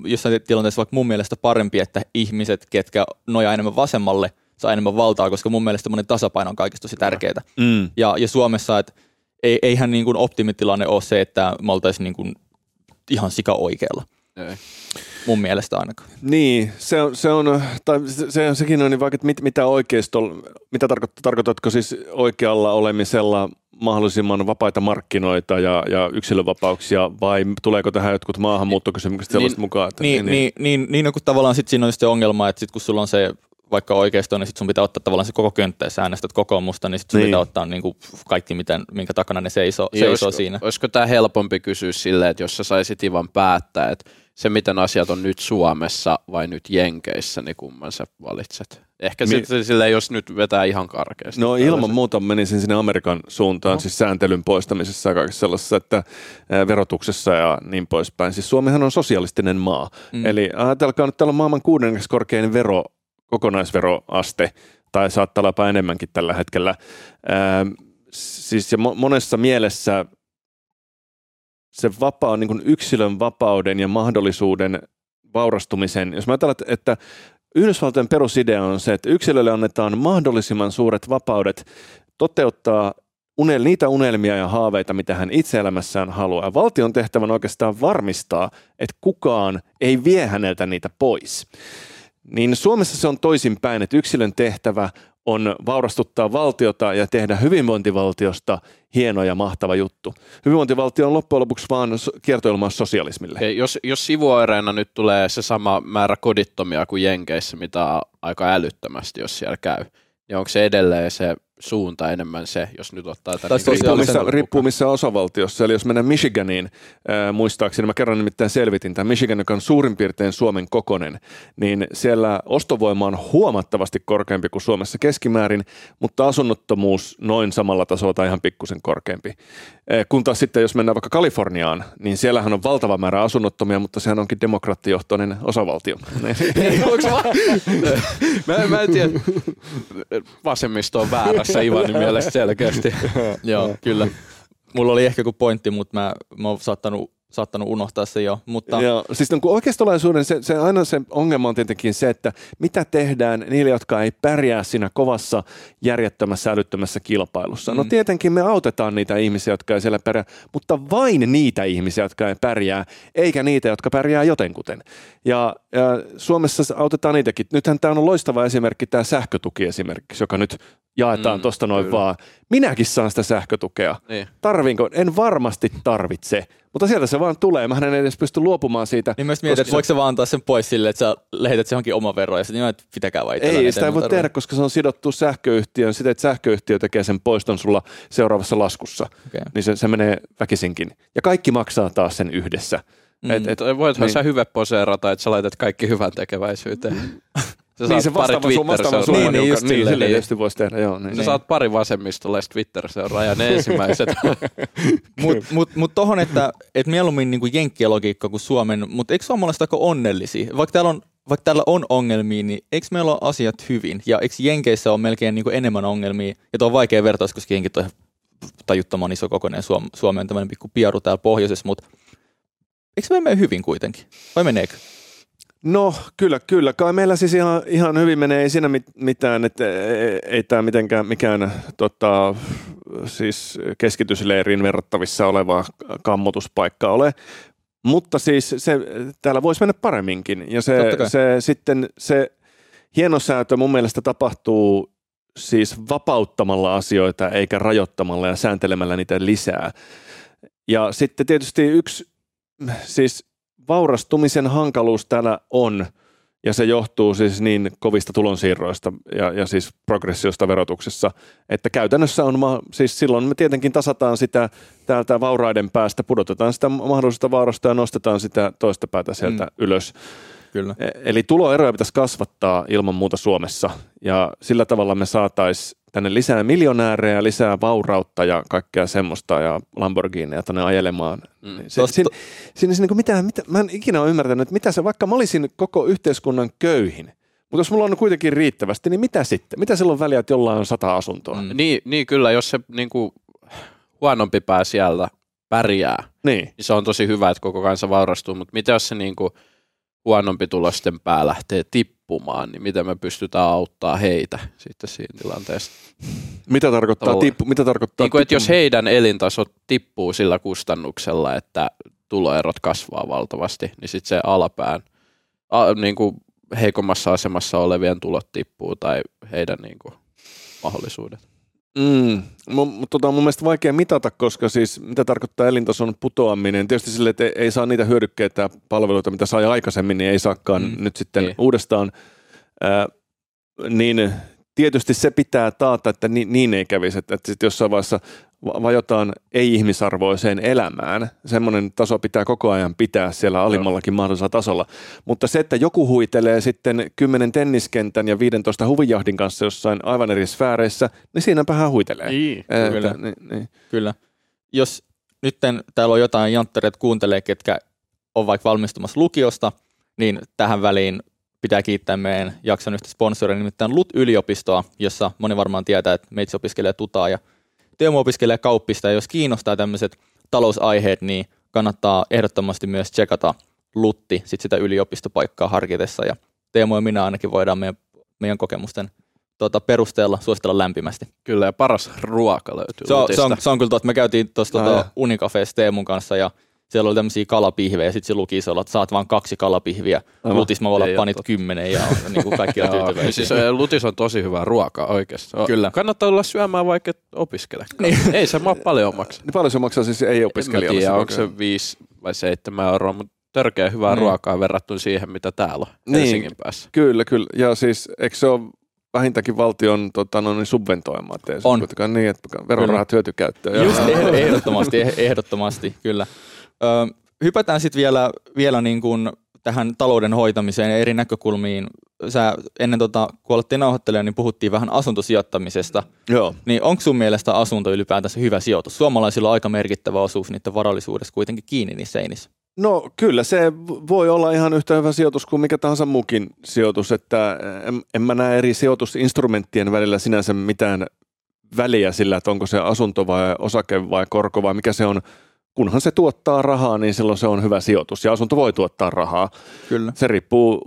jossain tilanteessa vaikka mun mielestä parempi, että ihmiset, ketkä nojaa enemmän vasemmalle, saa enemmän valtaa, koska mun mielestä tasapaino on kaikista tosi tärkeää. Mm. Ja, ja Suomessa, että ei, eihän niin kuin optimitilanne ole se, että me oltaisiin niin kuin ihan sika oikealla. Ei. Mun mielestä ainakaan. Niin, se on, se on tai se, sekin on niin vaikka, että mit, mitä oikeisto, mitä tarkoit, tarkoitatko siis oikealla olemisella mahdollisimman vapaita markkinoita ja, ja yksilövapauksia vai tuleeko tähän jotkut maahanmuuttokysymykset sellaista niin, mukaan? Että, niin, niin, niin, niin, niin, tavallaan sit siinä on just se ongelma, että sit kun sulla on se vaikka oikeistoon, niin sit sun pitää ottaa tavallaan se koko könttä, jos äänestät kokoomusta, niin sit sun niin. pitää ottaa niin kuin kaikki, miten, minkä takana ne seisoo, seisoo olisiko, siinä. Olisiko tämä helpompi kysyä silleen, että jos sä saisit Ivan päättää, että se miten asiat on nyt Suomessa vai nyt Jenkeissä, niin kumman sä valitset? Ehkä Mi- sitten silleen, jos nyt vetää ihan karkeasti. No ilman muuta menisin sinne Amerikan suuntaan, no. siis sääntelyn poistamisessa ja kaikessa sellaisessa, että verotuksessa ja niin poispäin. Siis Suomihan on sosialistinen maa. Mm. Eli ajatelkaa nyt, täällä on maailman kuudenneksi korkein vero kokonaisveroaste, tai saattaa olla enemmänkin tällä hetkellä. Ää, siis ja monessa mielessä se vapaa, niin kuin yksilön vapauden ja mahdollisuuden vaurastumisen, jos mä ajattelen, että Yhdysvaltojen perusidea on se, että yksilölle annetaan mahdollisimman suuret vapaudet toteuttaa unel, niitä unelmia ja haaveita, mitä hän itse elämässään haluaa. Valtion tehtävän oikeastaan varmistaa, että kukaan ei vie häneltä niitä pois. Niin Suomessa se on toisinpäin, että yksilön tehtävä on vaurastuttaa valtiota ja tehdä hyvinvointivaltiosta hieno ja mahtava juttu. Hyvinvointivaltio on loppujen lopuksi vaan kiertoilmaus sosialismille. Hei, jos, jos sivuoireena nyt tulee se sama määrä kodittomia kuin Jenkeissä, mitä aika älyttömästi, jos siellä käy, niin onko se edelleen se suunta enemmän se, jos nyt ottaa tämän niin Riippuu missä, riippuu missä osavaltiossa. Eli jos mennään Michiganiin, ää, muistaakseni, mä kerran nimittäin selvitin, tämä Michigan, joka on suurin piirtein Suomen kokonen, niin siellä ostovoima on huomattavasti korkeampi kuin Suomessa keskimäärin, mutta asunnottomuus noin samalla tasolla tai ihan pikkusen korkeampi. Ää, Kun taas sitten, jos mennään vaikka Kaliforniaan, niin siellähän on valtava määrä asunnottomia, mutta sehän onkin demokraattijohtoinen osavaltio. Onks va- mä, mä en tiedä. Vasemmisto on väärässä Ivanin mielestä selkeästi. Joo, kyllä. Mulla oli ehkä joku pointti, mutta mä, mä oon saattanut, saattanut unohtaa se jo. Mutta Joo, siis niin oikeistolaisuuden se, se, aina se ongelma on tietenkin se, että mitä tehdään niille, jotka ei pärjää siinä kovassa, järjettömässä, älyttömässä kilpailussa. No Mm. tietenkin me autetaan niitä ihmisiä, jotka ei siellä pärjää, mutta vain niitä ihmisiä, jotka ei pärjää, eikä niitä, jotka pärjää jotenkuten. Ja, ja Suomessa autetaan niitäkin. Nythän tämä on loistava esimerkki, tämä sähkötuki esimerkiksi, joka nyt jaetaan Mm, tuosta noin kyllä. vaan. Minäkin saan sitä sähkötukea. Niin. Tarvinko? En varmasti tarvitse, mutta sieltä se vaan tulee. Mähän en edes pysty luopumaan siitä. niin myös mietin, että voiko se vaan antaa sen pois silleen, että sä lähetät se johonkin oma vero ja sitten että pitäkää itsellään, Ei, sitä ei voi tehdä, koska se on sidottu sähköyhtiöön. Sitä, että sähköyhtiö tekee sen poiston sulla seuraavassa laskussa. Okei. Niin se, se menee väkisinkin. Ja kaikki maksaa taas sen yhdessä. Mm. Et, et, voithan Niin. niin. sä hyvä poseerata, että sä laitat kaikki hyvän tekeväisyyteen. Sä niin se vastaava, su- vastaava summa, Niin, niin, niin, just niin, silleen, niin. tietysti voisi tehdä. Joo, niin. Sä Niin. saat pari vasemmistolaista Twitter-seuraajaa, ne ensimmäiset. Mutta mut, mut tohon, että et mieluummin niinku jenkkien logiikka kuin Suomen, mutta eikö suomalaiset aika onnellisia? Vaikka täällä on vaikka täällä on ongelmia, niin eikö meillä ole asiat hyvin? Ja eikö Jenkeissä ole melkein niinku enemmän ongelmia? Ja tuo on vaikea vertaus, koska Jenkit on ihan tajuttoman iso kokoinen. Suom- Suomi on tämmöinen pikku piaru täällä pohjoisessa, mutta eikö me mene hyvin kuitenkin? Vai meneekö? No kyllä, kyllä. Kai meillä siis ihan, ihan hyvin menee, ei siinä mit, mitään, että ei, ei tämä mitenkään mikään tota, siis keskitysleiriin verrattavissa oleva kammotuspaikka ole. Mutta siis se, täällä voisi mennä paremminkin. Ja se, se sitten se hienosäätö mun mielestä tapahtuu siis vapauttamalla asioita eikä rajoittamalla ja sääntelemällä niitä lisää. Ja sitten tietysti yksi, siis vaurastumisen hankaluus täällä on, ja se johtuu siis niin kovista tulonsiirroista ja, ja siis progressiosta verotuksessa, että käytännössä on, ma- siis silloin me tietenkin tasataan sitä täältä vauraiden päästä, pudotetaan sitä mahdollisuutta vaurasta ja nostetaan sitä toista päätä sieltä Mm. mm. ylös. Kyllä. E- Eli tuloeroja pitäisi kasvattaa ilman muuta Suomessa ja sillä tavalla me saataisiin tänne lisää miljonäärejä, lisää vaurautta ja kaikkea semmoista ja Lamborghineja tänne ajelemaan. Mm. Niin Se, Tosta- siinä, mitään, mitä, mä en ikinä ole ymmärtänyt, että mitä se, vaikka mä olisin koko yhteiskunnan köyhin, mutta jos mulla on kuitenkin riittävästi, niin mitä sitten? Mitä silloin väliä, että jollain on sata asuntoa? Mm. Mm. niin, niin kyllä, jos se niin kuin, huonompi pää sieltä pärjää, Niin. niin se on tosi hyvä, että koko kansa vaurastuu, mutta mitä jos se niin kuin, huonompi tulosten pää lähtee tippumaan, niin miten me pystytään auttaa heitä sitten siinä tilanteessa? Mitä tarkoittaa, tippu, mitä tarkoittaa Niin kuin, että jos heidän elintaso tippuu sillä kustannuksella, että tuloerot kasvaa valtavasti, niin sitten se alapään, a, niin kuin heikommassa asemassa olevien tulot tippuu tai heidän niin kuin, mahdollisuudet. Mm. Mu- mut Tota, on mun mielestä vaikea mitata, koska siis mitä tarkoittaa elintason putoaminen. Tietysti sille, että ei- ei saa niitä hyödykkeitä ja palveluita, mitä sai aikaisemmin, niin ei saakaan Mm. nyt sitten Niin. niin. uudestaan. Ää, niin tietysti se pitää taata, että niin, niin ei kävisi, että, että sitten jossain vaiheessa va- vajotaan ei-ihmisarvoiseen elämään. Semmoinen taso pitää koko ajan pitää siellä alimmallakin mahdollisella tasolla. Mutta se, että joku huitelee sitten 10 tenniskentän ja 15 huvijahdin kanssa jossain aivan eri sfääreissä, niin siinäpä hän huitelee. Niin. Ää, Kyllä. että- niin, niin. Kyllä. Jos nytten täällä on jotain janttereita kuuntelee, ketkä on vaikka valmistumassa lukiosta, niin tähän väliin pitää kiittää meidän jakson yhtä sponsoria, nimittäin LUT-yliopistoa, jossa moni varmaan tietää, että meitsi opiskelee tutaa ja Teemu opiskelee kauppista, ja jos kiinnostaa tämmöiset talousaiheet, niin kannattaa ehdottomasti myös tsekata Lutti sit sitä yliopistopaikkaa harkitessa, ja Teemu ja minä ainakin voidaan meidän, meidän kokemusten tota, perusteella suositella lämpimästi. Kyllä, ja paras ruoka löytyy Se on, se on, se on kyllä totta. Me käytiin tuossa joo. Unicafeessa Teemun kanssa ja siellä oli tämmöisiä kalapihvejä ja sitten se luki se, että saat vain kaksi kalapihviä. Aivan. Lutis mä voi olla Ei oo panit totta. kymmenen ja niin kuin kaikki on tyytyväisiä. siis Lutis on tosi hyvää ruokaa oikeasti. Kyllä. Kannattaa olla syömään vaikka opiskele. Niin. Ei se maa paljon maksa. Niin paljon se maksaa siis ei En mä opiskelijalle? tiedä, se onko se 5 vai 7 euroa, mutta törkeä hyvää Niin. ruokaa verrattuna siihen, mitä täällä on Niin. Helsingin päässä. Kyllä, kyllä. Ja siis eikö se ole vähintäänkin valtion tota, no, niin subventoimaa. Se On. kuitenkaan niin, että verorahat hyötykäyttöön. Just eh- ehdottomasti, eh- ehdottomasti, kyllä. Ö, hypätään sitten vielä, vielä niin kuin tähän talouden hoitamiseen ja eri näkökulmiin. Sä ennen tota, kun alettiin nauhoittelemaan, niin puhuttiin vähän asuntosijoittamisesta. Joo. Niin onko sun mielestä asunto ylipäätänsä hyvä sijoitus? Suomalaisilla on aika merkittävä osuus niiden varallisuudessa kuitenkin kiinni niissä seinissä. No kyllä se voi olla ihan yhtä hyvä sijoitus kuin mikä tahansa muukin sijoitus, että en, en mä näe eri sijoitusinstrumenttien välillä sinänsä mitään väliä sillä, että onko se asunto vai osake vai korko vai mikä se on. Kunhan se tuottaa rahaa, niin silloin se on hyvä sijoitus ja asunto voi tuottaa rahaa. Kyllä. Se riippuu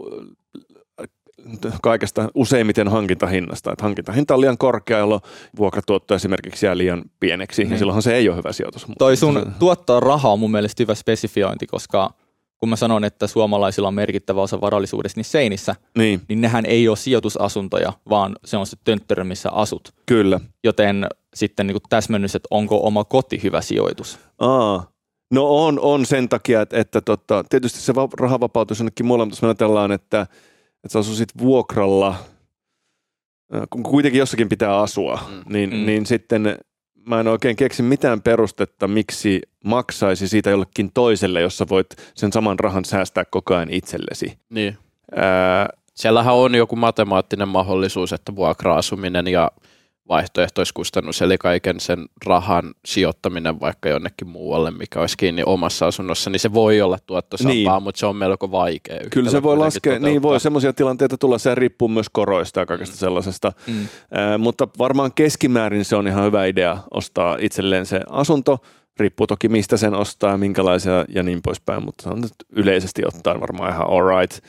kaikesta useimmiten hankintahinnasta. Että hankintahinta on liian korkea, jolloin vuokratuotto esimerkiksi jää liian pieneksi, niin. ja silloinhan se ei ole hyvä sijoitus. Toi sun tuottaa rahaa on mun mielestä hyvä spesifiointi, koska kun mä sanon, että suomalaisilla on merkittävä osa varallisuudesta niin seinissä, Niin, niin nehän ei ole sijoitusasuntoja, vaan se on se tönttörö, missä asut. kyllä. Joten sitten niin täsmennys, että onko oma koti hyvä sijoitus. Aa. No on, on sen takia, että, että tota, tietysti se va- raha vapautuisi jonnekin muualle, mutta jos me ajatellaan, että, että sä asuisit vuokralla, äh, kun kuitenkin jossakin pitää asua, Mm. niin, Mm. niin sitten mä en oikein keksi mitään perustetta, miksi maksaisi siitä jollekin toiselle, jossa voit sen saman rahan säästää koko ajan itsellesi. Niin. Ää, Siellähän on joku matemaattinen mahdollisuus, että vuokra-asuminen ja vaihtoehtoiskustannus, eli kaiken sen rahan sijoittaminen vaikka jonnekin muualle, mikä olisi kiinni omassa asunnossa, niin se voi olla tuottosampaa, Niin. niin. mutta se on melko vaikea. Kyllä se voi laskea, niin toteuttaa. voi semmoisia tilanteita tulla, se riippuu myös koroista ja kaikesta Mm. sellaisesta. Mm. Ää, mutta varmaan keskimäärin se on ihan hyvä idea ostaa itselleen se asunto. Riippuu toki mistä sen ostaa, minkälaisia ja niin poispäin, mutta se on nyt yleisesti ottaen varmaan ihan alright.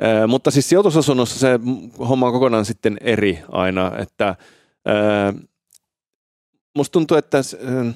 Ää, mutta siis sijoitusasunnossa se homma on kokonaan sitten eri aina, että ää, musta tuntuu, että ää,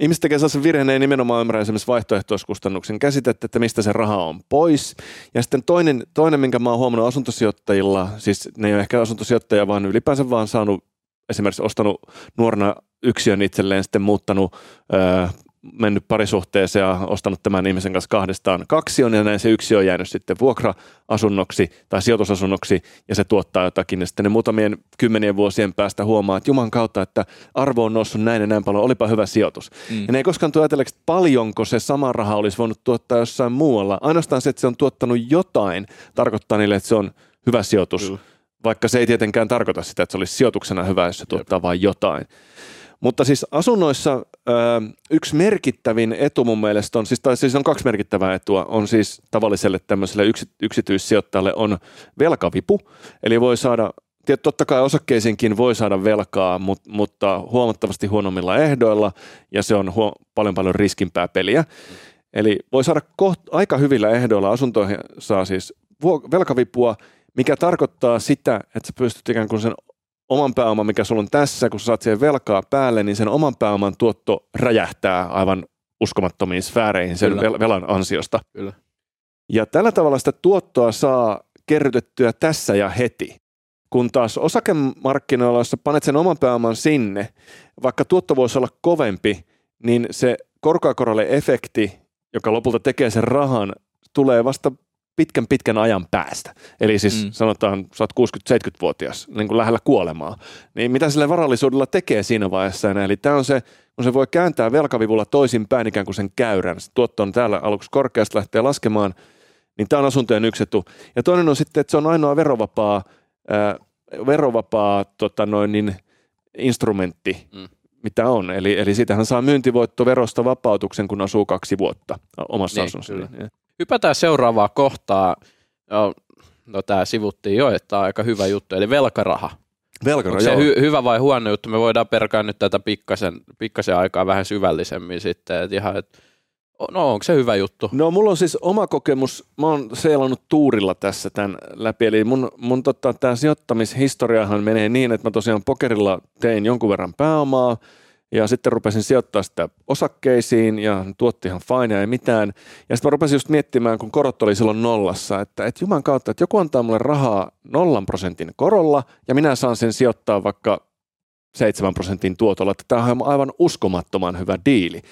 ihmiset tekee sellaisen virheen, ei nimenomaan ymmärrä esimerkiksi vaihtoehtoiskustannuksen käsitettä, että mistä se raha on pois. Ja sitten toinen, toinen minkä mä oon huomannut asuntosijoittajilla, siis ne ei ole ehkä asuntosijoittajia, vaan ylipäänsä vaan saanut esimerkiksi ostanut nuorena yksiön itselleen, sitten muuttanut, öö, mennyt parisuhteeseen ja ostanut tämän ihmisen kanssa kahdestaan kaksion ja näin se yksi on jäänyt sitten vuokra-asunnoksi tai sijoitusasunnoksi ja se tuottaa jotakin ja sitten ne muutamien kymmenien vuosien päästä huomaa, että juman kautta, että arvo on noussut näin ja näin paljon, olipa hyvä sijoitus. Mm. Ja ne ei koskaan tule ajatelleeksi, että paljonko se sama raha olisi voinut tuottaa jossain muualla. Ainoastaan se, että se on tuottanut jotain, tarkoittaa niille, että se on hyvä sijoitus. Kyllä. Vaikka se ei tietenkään tarkoita sitä, että se olisi sijoituksena hyvä, jos se tuottaa vain jotain. Mutta siis asunnoissa yksi merkittävin etu mun mielestä on, siis, tai siis on kaksi merkittävää etua, on siis tavalliselle tämmöiselle yksi, yksityissijoittajalle on velkavipu, eli voi saada Tiet, totta kai osakkeisiinkin voi saada velkaa, mutta, mutta huomattavasti huonommilla ehdoilla ja se on huo, paljon paljon riskimpää peliä. Eli voi saada koht, aika hyvillä ehdoilla asuntoihin saa siis velkavipua, mikä tarkoittaa sitä, että sä pystyt ikään kuin sen oman pääoman, mikä sulla on tässä, kun sä saat siihen velkaa päälle, niin sen oman pääoman tuotto räjähtää aivan uskomattomiin sfääreihin sen Kyllä. vel- velan ansiosta. Kyllä. Ja tällä tavalla sitä tuottoa saa kerrytettyä tässä ja heti. Kun taas osakemarkkinoilla, jos panet sen oman pääoman sinne, vaikka tuotto voisi olla kovempi, niin se korkoakorolle efekti, joka lopulta tekee sen rahan, tulee vasta pitkän pitkän ajan päästä. Eli siis Mm. sanotaan, sä oot 60-70-vuotias, niin kuin lähellä kuolemaa. Niin mitä sille varallisuudella tekee siinä vaiheessa enää? Eli tämä on se, kun se voi kääntää velkavivulla toisinpäin ikään kuin sen käyrän. Se tuotto on täällä aluksi korkeasti lähtee laskemaan, niin tämä on asuntojen yksi etu. Ja toinen on sitten, että se on ainoa verovapaa, ää, verovapaa tota noin, niin, instrumentti, Mm. mitä on. Eli, eli siitähän saa myyntivoittoverosta vapautuksen, kun asuu kaksi vuotta omassa Niin, asunnossa. Hypätään seuraavaa kohtaa. No, no tämä sivuttiin jo, että tämä on aika hyvä juttu, eli velkaraha. Velkara, Onko se hy- hyvä vai huono juttu? Me voidaan perkaa nyt tätä pikkasen, pikkasen aikaa vähän syvällisemmin sitten. Et ihan, et, no onko se hyvä juttu? No mulla on siis oma kokemus, mä oon seilannut tuurilla tässä tämän läpi, eli mun, mun tota, tämä sijoittamishistoriahan menee niin, että mä tosiaan pokerilla tein jonkun verran pääomaa, ja sitten rupesin sijoittaa sitä osakkeisiin, ja tuotti ihan fine ja ei mitään. Ja sitten mä rupesin just miettimään, kun korot oli silloin nollassa, että, että juman kautta, että joku antaa mulle rahaa nollan prosentin korolla, ja minä saan sen sijoittaa vaikka 7 prosentin tuotolla, että tämä on aivan uskomattoman hyvä diili.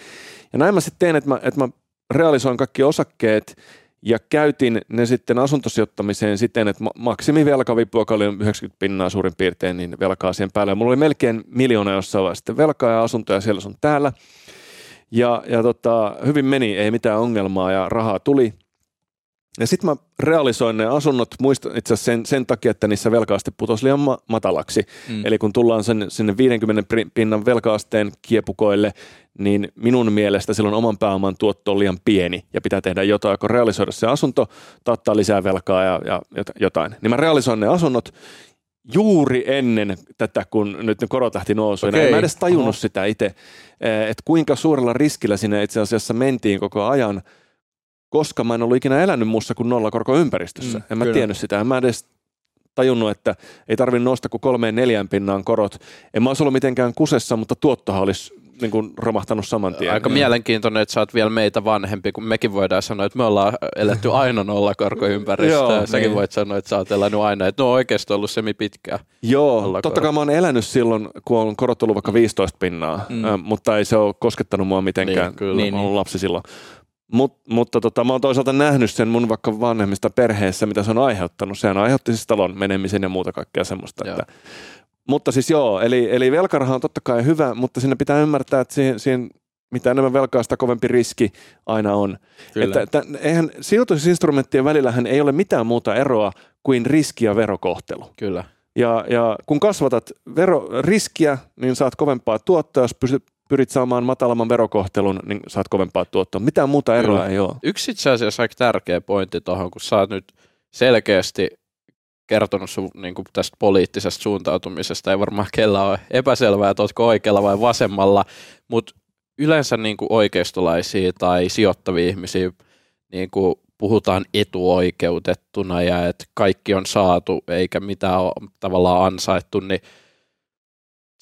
Ja näin mä sitten teen, että mä, että mä realisoin kaikki osakkeet ja käytin ne sitten asuntosijoittamiseen siten, että maksimivelkavipu, joka oli 90 pinnaa suurin piirtein, niin velkaa siihen päälle. Mulla oli melkein miljoona jossain vaiheessa velkaa ja asuntoja siellä sun täällä. Ja, ja tota, hyvin meni, ei mitään ongelmaa ja rahaa tuli. Ja sitten mä realisoin ne asunnot muista itse asiassa sen, sen takia, että niissä velkaaste putosi liian ma- matalaksi. Mm. Eli kun tullaan sen, sinne 50 pinnan velkaasteen kiepukoille, niin minun mielestä silloin oman pääoman tuotto on liian pieni ja pitää tehdä jotain, kun realisoida se asunto tai ottaa lisää velkaa ja, ja jotain. Niin mä realisoin ne asunnot juuri ennen tätä, kun nyt ne korot lähti nousuun. Okay. En mä edes tajunnut Oho. sitä itse, eh, että kuinka suurella riskillä sinne itse asiassa mentiin koko ajan – koska mä en ollut ikinä elänyt muussa kuin nollakorkoympäristössä. Mm, en mä kyllä. tiennyt sitä. En mä edes tajunnut, että ei tarvitse nousta kuin kolmeen neljän pinnaan korot. En mä olisi ollut mitenkään kusessa, mutta tuottohan olisi niin kuin romahtanut saman tien. Aika mielenkiintoinen, että sä oot vielä meitä vanhempi, kun mekin voidaan sanoa, että me ollaan eletty aina nollakorkoympäristöä. Säkin niin. voit sanoa, että sä oot elänyt aina, että no on oikeasti ollut semi pitkään. Joo, totta kai mä oon elänyt silloin, kun on korot ollut vaikka 15 pinnaa, mm. mutta ei se ole koskettanut mua mitenkään. Niin, kyllä. Niin, ollut lapsi silloin. Mut, mutta tota, mä oon toisaalta nähnyt sen mun vaikka vanhemmista perheessä, mitä se on aiheuttanut. Sehän aiheutti siis talon menemisen ja muuta kaikkea semmoista. Että, mutta siis joo, eli, eli velkaraha on totta kai hyvä, mutta sinne pitää ymmärtää, että siihen, siihen mitä enemmän velkaa, sitä kovempi riski aina on. Että, että, eihän sijoitusinstrumenttien välillähän ei ole mitään muuta eroa kuin riski ja verokohtelu. Kyllä. Ja, ja kun kasvatat vero, riskiä, niin saat kovempaa tuottoa, jos pystyt pyrit saamaan matalamman verokohtelun, niin saat kovempaa tuottoa. Mitään muuta eroa Kyllä. ei ole. Yksi itse asiassa aika tärkeä pointti tuohon, kun sä oot nyt selkeästi kertonut sun niin kuin tästä poliittisesta suuntautumisesta. Ei varmaan kellä ole epäselvää, että oletko oikealla vai vasemmalla, mutta yleensä niin kuin oikeistolaisia tai sijoittavia ihmisiä niin kuin puhutaan etuoikeutettuna ja että kaikki on saatu eikä mitään ole tavallaan ansaittu, niin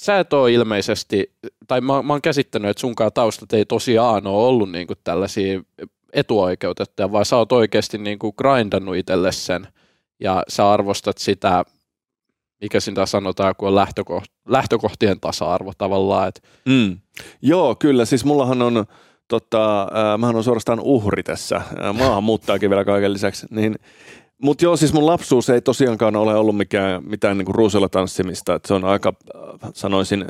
sä et ole ilmeisesti, tai mä, mä oon käsittänyt, että sunkaan taustat ei tosiaan ole ollut niin kuin tällaisia etuoikeutettuja, vaan sä oot oikeasti niin kuin grindannut itselle sen, ja sä arvostat sitä, mikä sitä sanotaan, kun on lähtökoht, lähtökohtien tasa-arvo tavallaan. Että. Mm. Joo, kyllä. Siis mullahan on, tota, äh, mähän on suorastaan uhri tässä. Äh, maahanmuuttaakin vielä kaiken lisäksi. Niin mutta joo, siis mun lapsuus ei tosiaankaan ole ollut mikään, mitään niinku ruusulla tanssimista. Et se on aika, sanoisin,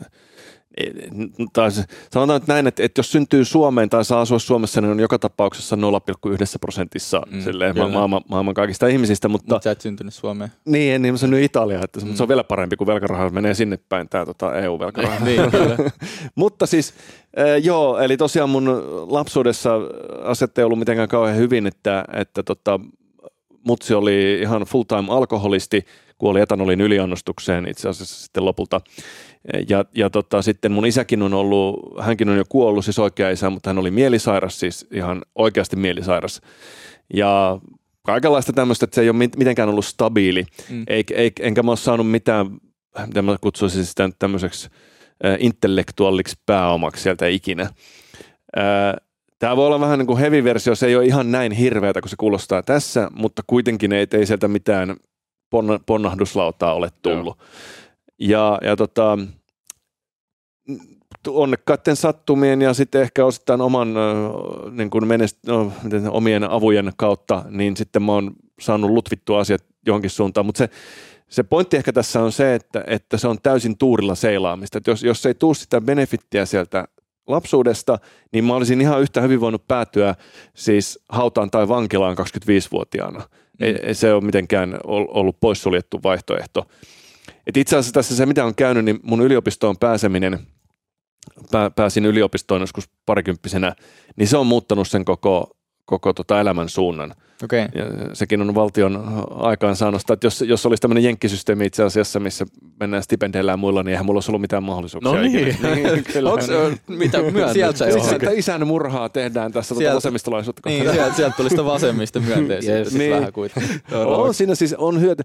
tai sanotaan nyt näin, että, että jos syntyy Suomeen tai saa asua Suomessa, niin on joka tapauksessa 0,1 prosentissa mm, silleen, ma- maailman, maailman kaikista ihmisistä. Mutta Mut sä et syntynyt Suomeen. Niin, en, niin mä nyt Italia, että mm. se on vielä parempi, kuin velkaraha menee sinne päin, tämä tota, EU-velkaraha. niin, mutta siis, äh, joo, eli tosiaan mun lapsuudessa asiat ei ollut mitenkään kauhean hyvin, että, että tota, mutsi oli ihan full-time alkoholisti, kuoli etanolin yliannostukseen itse asiassa sitten lopulta. Ja, ja tota, sitten mun isäkin on ollut, hänkin on jo kuollut, siis oikea isä, mutta hän oli mielisairas, siis ihan oikeasti mielisairas. Ja kaikenlaista tämmöistä, että se ei ole mitenkään ollut stabiili, mm. Eik, eik, enkä mä ole saanut mitään, mitä mä kutsuisin sitä tämmöiseksi intellektuaaliksi pääomaksi sieltä ikinä. Äh, Tämä voi olla vähän niin kuin heavy-versio, se ei ole ihan näin hirveätä kuin se kuulostaa tässä, mutta kuitenkin ei, ei sieltä mitään ponna, ponnahduslautaa ole tullut. Ja, ja tota, onnekkaiden sattumien ja sitten ehkä osittain oman niin kuin menest, no, omien avujen kautta, niin sitten mä oon saanut lutvittua asiat johonkin suuntaan, mutta se, se pointti ehkä tässä on se, että, että se on täysin tuurilla seilaamista. Että jos, jos ei tule sitä benefittiä sieltä lapsuudesta, niin mä olisin ihan yhtä hyvin voinut päätyä siis hautaan tai vankilaan 25-vuotiaana. Mm. Ei, ei se ole mitenkään ollut poissuljettu vaihtoehto. Et itse asiassa tässä se, mitä on käynyt, niin mun yliopistoon pääseminen, pää, pääsin yliopistoon joskus parikymppisenä, niin se on muuttanut sen koko, koko tota elämän suunnan – Okay. Ja sekin on valtion aikaansaannosta, että jos, jos olisi tämmöinen jenkkisysteemi itse asiassa, missä mennään stipendeillä ja muilla, niin eihän mulla olisi ollut mitään mahdollisuuksia. No niin, niin kyllä. Onko, mitä sieltä, siis, että isän murhaa tehdään tässä tuota vasemmistolaisuutta. Niin, sieltä, sieltä tuli sitä vasemmista myönteistä yes. niin. vähän kuitenkin. On siinä siis on hyöty.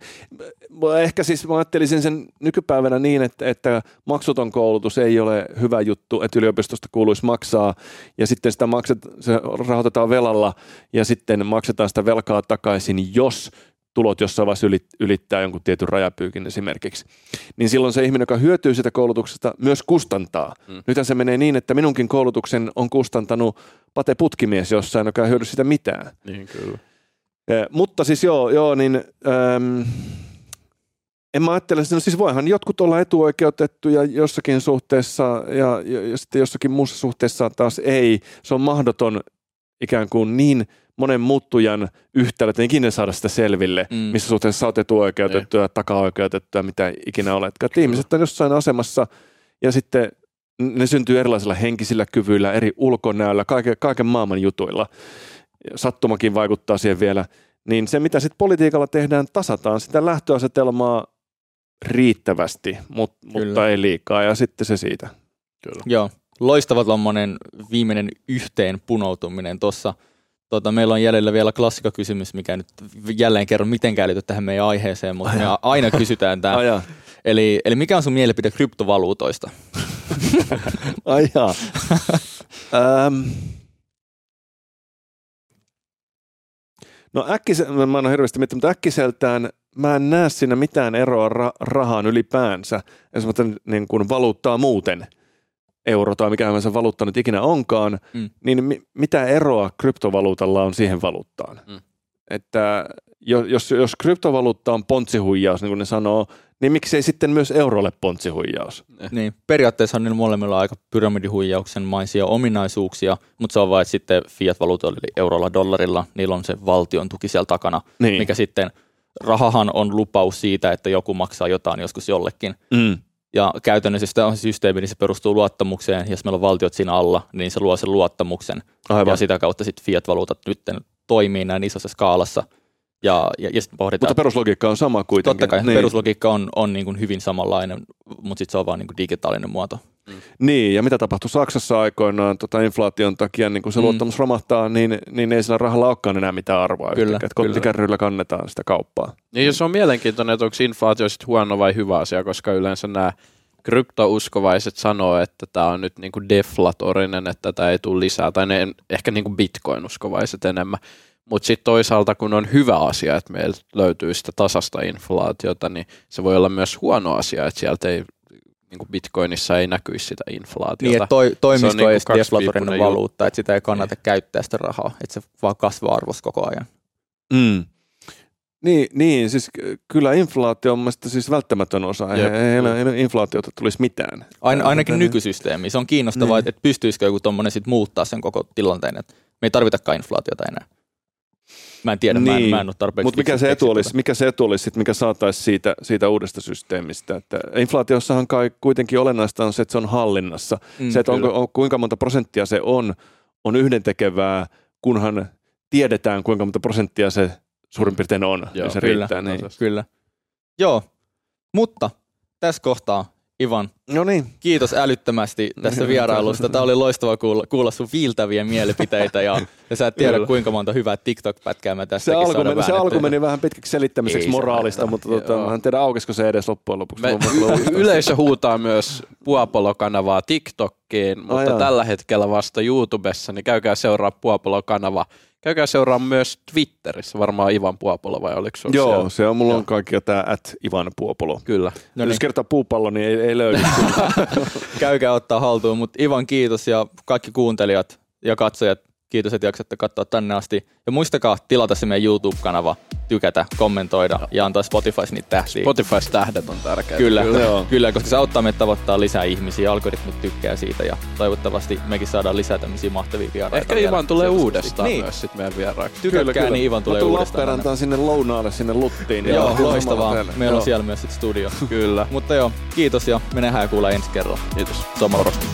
Ehkä siis mä ajattelisin sen nykypäivänä niin, että, että maksuton koulutus ei ole hyvä juttu, että yliopistosta kuuluisi maksaa ja sitten sitä makset, se rahoitetaan velalla ja sitten maksetaan sitä velkaa takaisin, jos tulot jossain vaiheessa ylittää jonkun tietyn rajapyykin esimerkiksi, niin silloin se ihminen, joka hyötyy sitä koulutuksesta, myös kustantaa. Mm. Nythän se menee niin, että minunkin koulutuksen on kustantanut Pate Putkimies jossain, joka ei hyödy sitä mitään. Niin, kyllä. Eh, mutta siis joo, joo niin äm, en mä ajattele, no siis voihan jotkut olla etuoikeutettuja jossakin suhteessa ja, ja, ja sitten jossakin muussa suhteessa taas ei. Se on mahdoton ikään kuin niin monen muuttujan yhtälö, että ikinä saada sitä selville, mm. missä suhteessa sä oot etuoikeutettu ja takaoikeutettu ja mitä ikinä oletkaan. ihmiset on jossain asemassa ja sitten ne syntyy erilaisilla henkisillä kyvyillä, eri ulkonäöllä, kaiken, kaiken maailman jutuilla. Sattumakin vaikuttaa siihen vielä. Niin se, mitä sitten politiikalla tehdään, tasataan sitä lähtöasetelmaa riittävästi, mut, mutta ei liikaa, ja sitten se siitä. Kyllä. Joo, loistava tuommoinen viimeinen yhteen punoutuminen tuossa. Tota, meillä on jäljellä vielä klassikakysymys, mikä nyt jälleen kerran mitenkään liity tähän meidän aiheeseen, mutta me aina kysytään tämä. Eli, eli mikä on sun mielipide kryptovaluutoista? Ai jaa. ähm. No äkkis, mä oon hirveästi miettinyt, mutta äkkiseltään mä en näe siinä mitään eroa ra- rahaan ylipäänsä, esimerkiksi niin kuin valuuttaa muuten, euro tai mikä se valuutta nyt ikinä onkaan, mm. niin mi- mitä eroa kryptovaluutalla on siihen valuuttaan? Mm. Että jos, jos kryptovaluutta on pontsihuijaus, niin kuin ne sanoo, niin miksei sitten myös eurolle pontsihuijaus? Eh. Niin, periaatteessa on niillä molemmilla aika pyramidihuijauksen maisia ominaisuuksia, mutta se on vain, että sitten fiat-valuutoilla, eli eurolla, dollarilla, niillä on se valtion tuki siellä takana, niin. mikä sitten, rahahan on lupaus siitä, että joku maksaa jotain joskus jollekin. Mm. Ja käytännössä sitä on systeemi, niin se perustuu luottamukseen. Jos meillä on valtiot siinä alla, niin se luo sen luottamuksen. Aivan. Ja sitä kautta sitten fiat-valuutat nyt toimii näin isossa skaalassa – ja, ja, ja sitten pohditaan. Mutta peruslogiikka on sama kuitenkin. Totta kai, niin. peruslogiikka on, on niin kuin hyvin samanlainen, mutta sitten se on vaan niin kuin digitaalinen muoto. Mm. Niin, ja mitä tapahtui Saksassa aikoinaan tota inflaation takia, niin kun se mm. luottamus romahtaa, niin, niin ei sillä rahalla olekaan enää mitään arvoa. Kyllä, että kottikärryillä kannetaan sitä kauppaa. Ja se on mielenkiintoinen, että onko inflaatio sitten huono vai hyvä asia, koska yleensä nämä kryptouskovaiset sanoo, että tämä on nyt niinku deflatorinen, että tämä ei tule lisää, tai ne ehkä niinku bitcoin-uskovaiset enemmän. Mutta sitten toisaalta, kun on hyvä asia, että meillä löytyy sitä tasasta inflaatiota, niin se voi olla myös huono asia, että sieltä ei niin kuin Bitcoinissa ei näkyisi sitä inflaatiota. Niin, että toi, toimisto niin ei deflatorinen valuutta, että sitä ei kannata niin. käyttää sitä rahaa, että se vaan kasvaa arvossa koko ajan. Mm. Niin, niin, siis kyllä inflaatio on mielestäni siis välttämätön osa. Jep. Ei, ei, ei inflaatiota tulisi mitään. Ain, ainakin nykysysteemi. Se on kiinnostavaa, niin. että pystyisikö joku tuommoinen muuttaa sen koko tilanteen, että me ei tarvitakaan inflaatiota enää. Mä en tiedä, niin. mä, en, mä en ole tarpeeksi. Mutta mikä, se etu olisi, mikä se etu olisi, sit, mikä saataisiin siitä, siitä uudesta systeemistä? Että inflaatiossahan kai kuitenkin olennaista on se, että se on hallinnassa. Mm, se, että onko, on, kuinka monta prosenttia se on, on yhdentekevää, kunhan tiedetään, kuinka monta prosenttia se suurin piirtein on. Joo, ja se kyllä, riittää. Niin. Kyllä. Joo, mutta tässä kohtaa Ivan, no niin. kiitos älyttömästi tästä vierailusta. Tämä oli loistava kuulla, kuulla sun viiltäviä mielipiteitä ja, ja sä et tiedä Kyllä. kuinka monta hyvää TikTok-pätkää mä tästä se alku, meni, se alku meni vähän pitkäksi selittämiseksi Ei moraalista, mutta tota, mä en tiedä aukisiko se edes loppujen lopuksi. Me, yleisö huutaa myös Puopolo-kanavaa TikTokkiin, mutta Ai tällä hetkellä vasta YouTubessa, niin käykää seuraa Puopolo-kanava Käykää seuraa myös Twitterissä, varmaan Ivan Puopolo vai oliko se Joo, siellä? se on, mulla on kaikki tämä at Ivan Puopolo. Kyllä. No niin. Jos kertaa puupallo, niin ei, ei löydy. Käykää ottaa haltuun, mutta Ivan kiitos ja kaikki kuuntelijat ja katsojat, kiitos, että jaksatte katsoa tänne asti. Ja muistakaa tilata se meidän YouTube-kanava, tykätä, kommentoida ja, ja antaa Spotifys niitä tähtiä. Spotifys tähdet on tärkeää. Kyllä, kyllä, kyllä, koska se auttaa meitä tavoittaa lisää ihmisiä, algoritmit tykkää siitä ja toivottavasti mekin saadaan lisää tämmöisiä mahtavia vieraita. Ehkä Ivan tulee uudestaan niin. myös sit meidän vieraaksi. Tykätkää, niin Ivan tulee uudestaan. Lappeenrantaan sinne lounaalle, sinne Luttiin. Joo, loistavaa. Meillä on siellä myös sit studio. Kyllä. Mutta joo, kiitos ja me nähdään ja kuullaan ensi kerralla. Kiitos. Somorostus.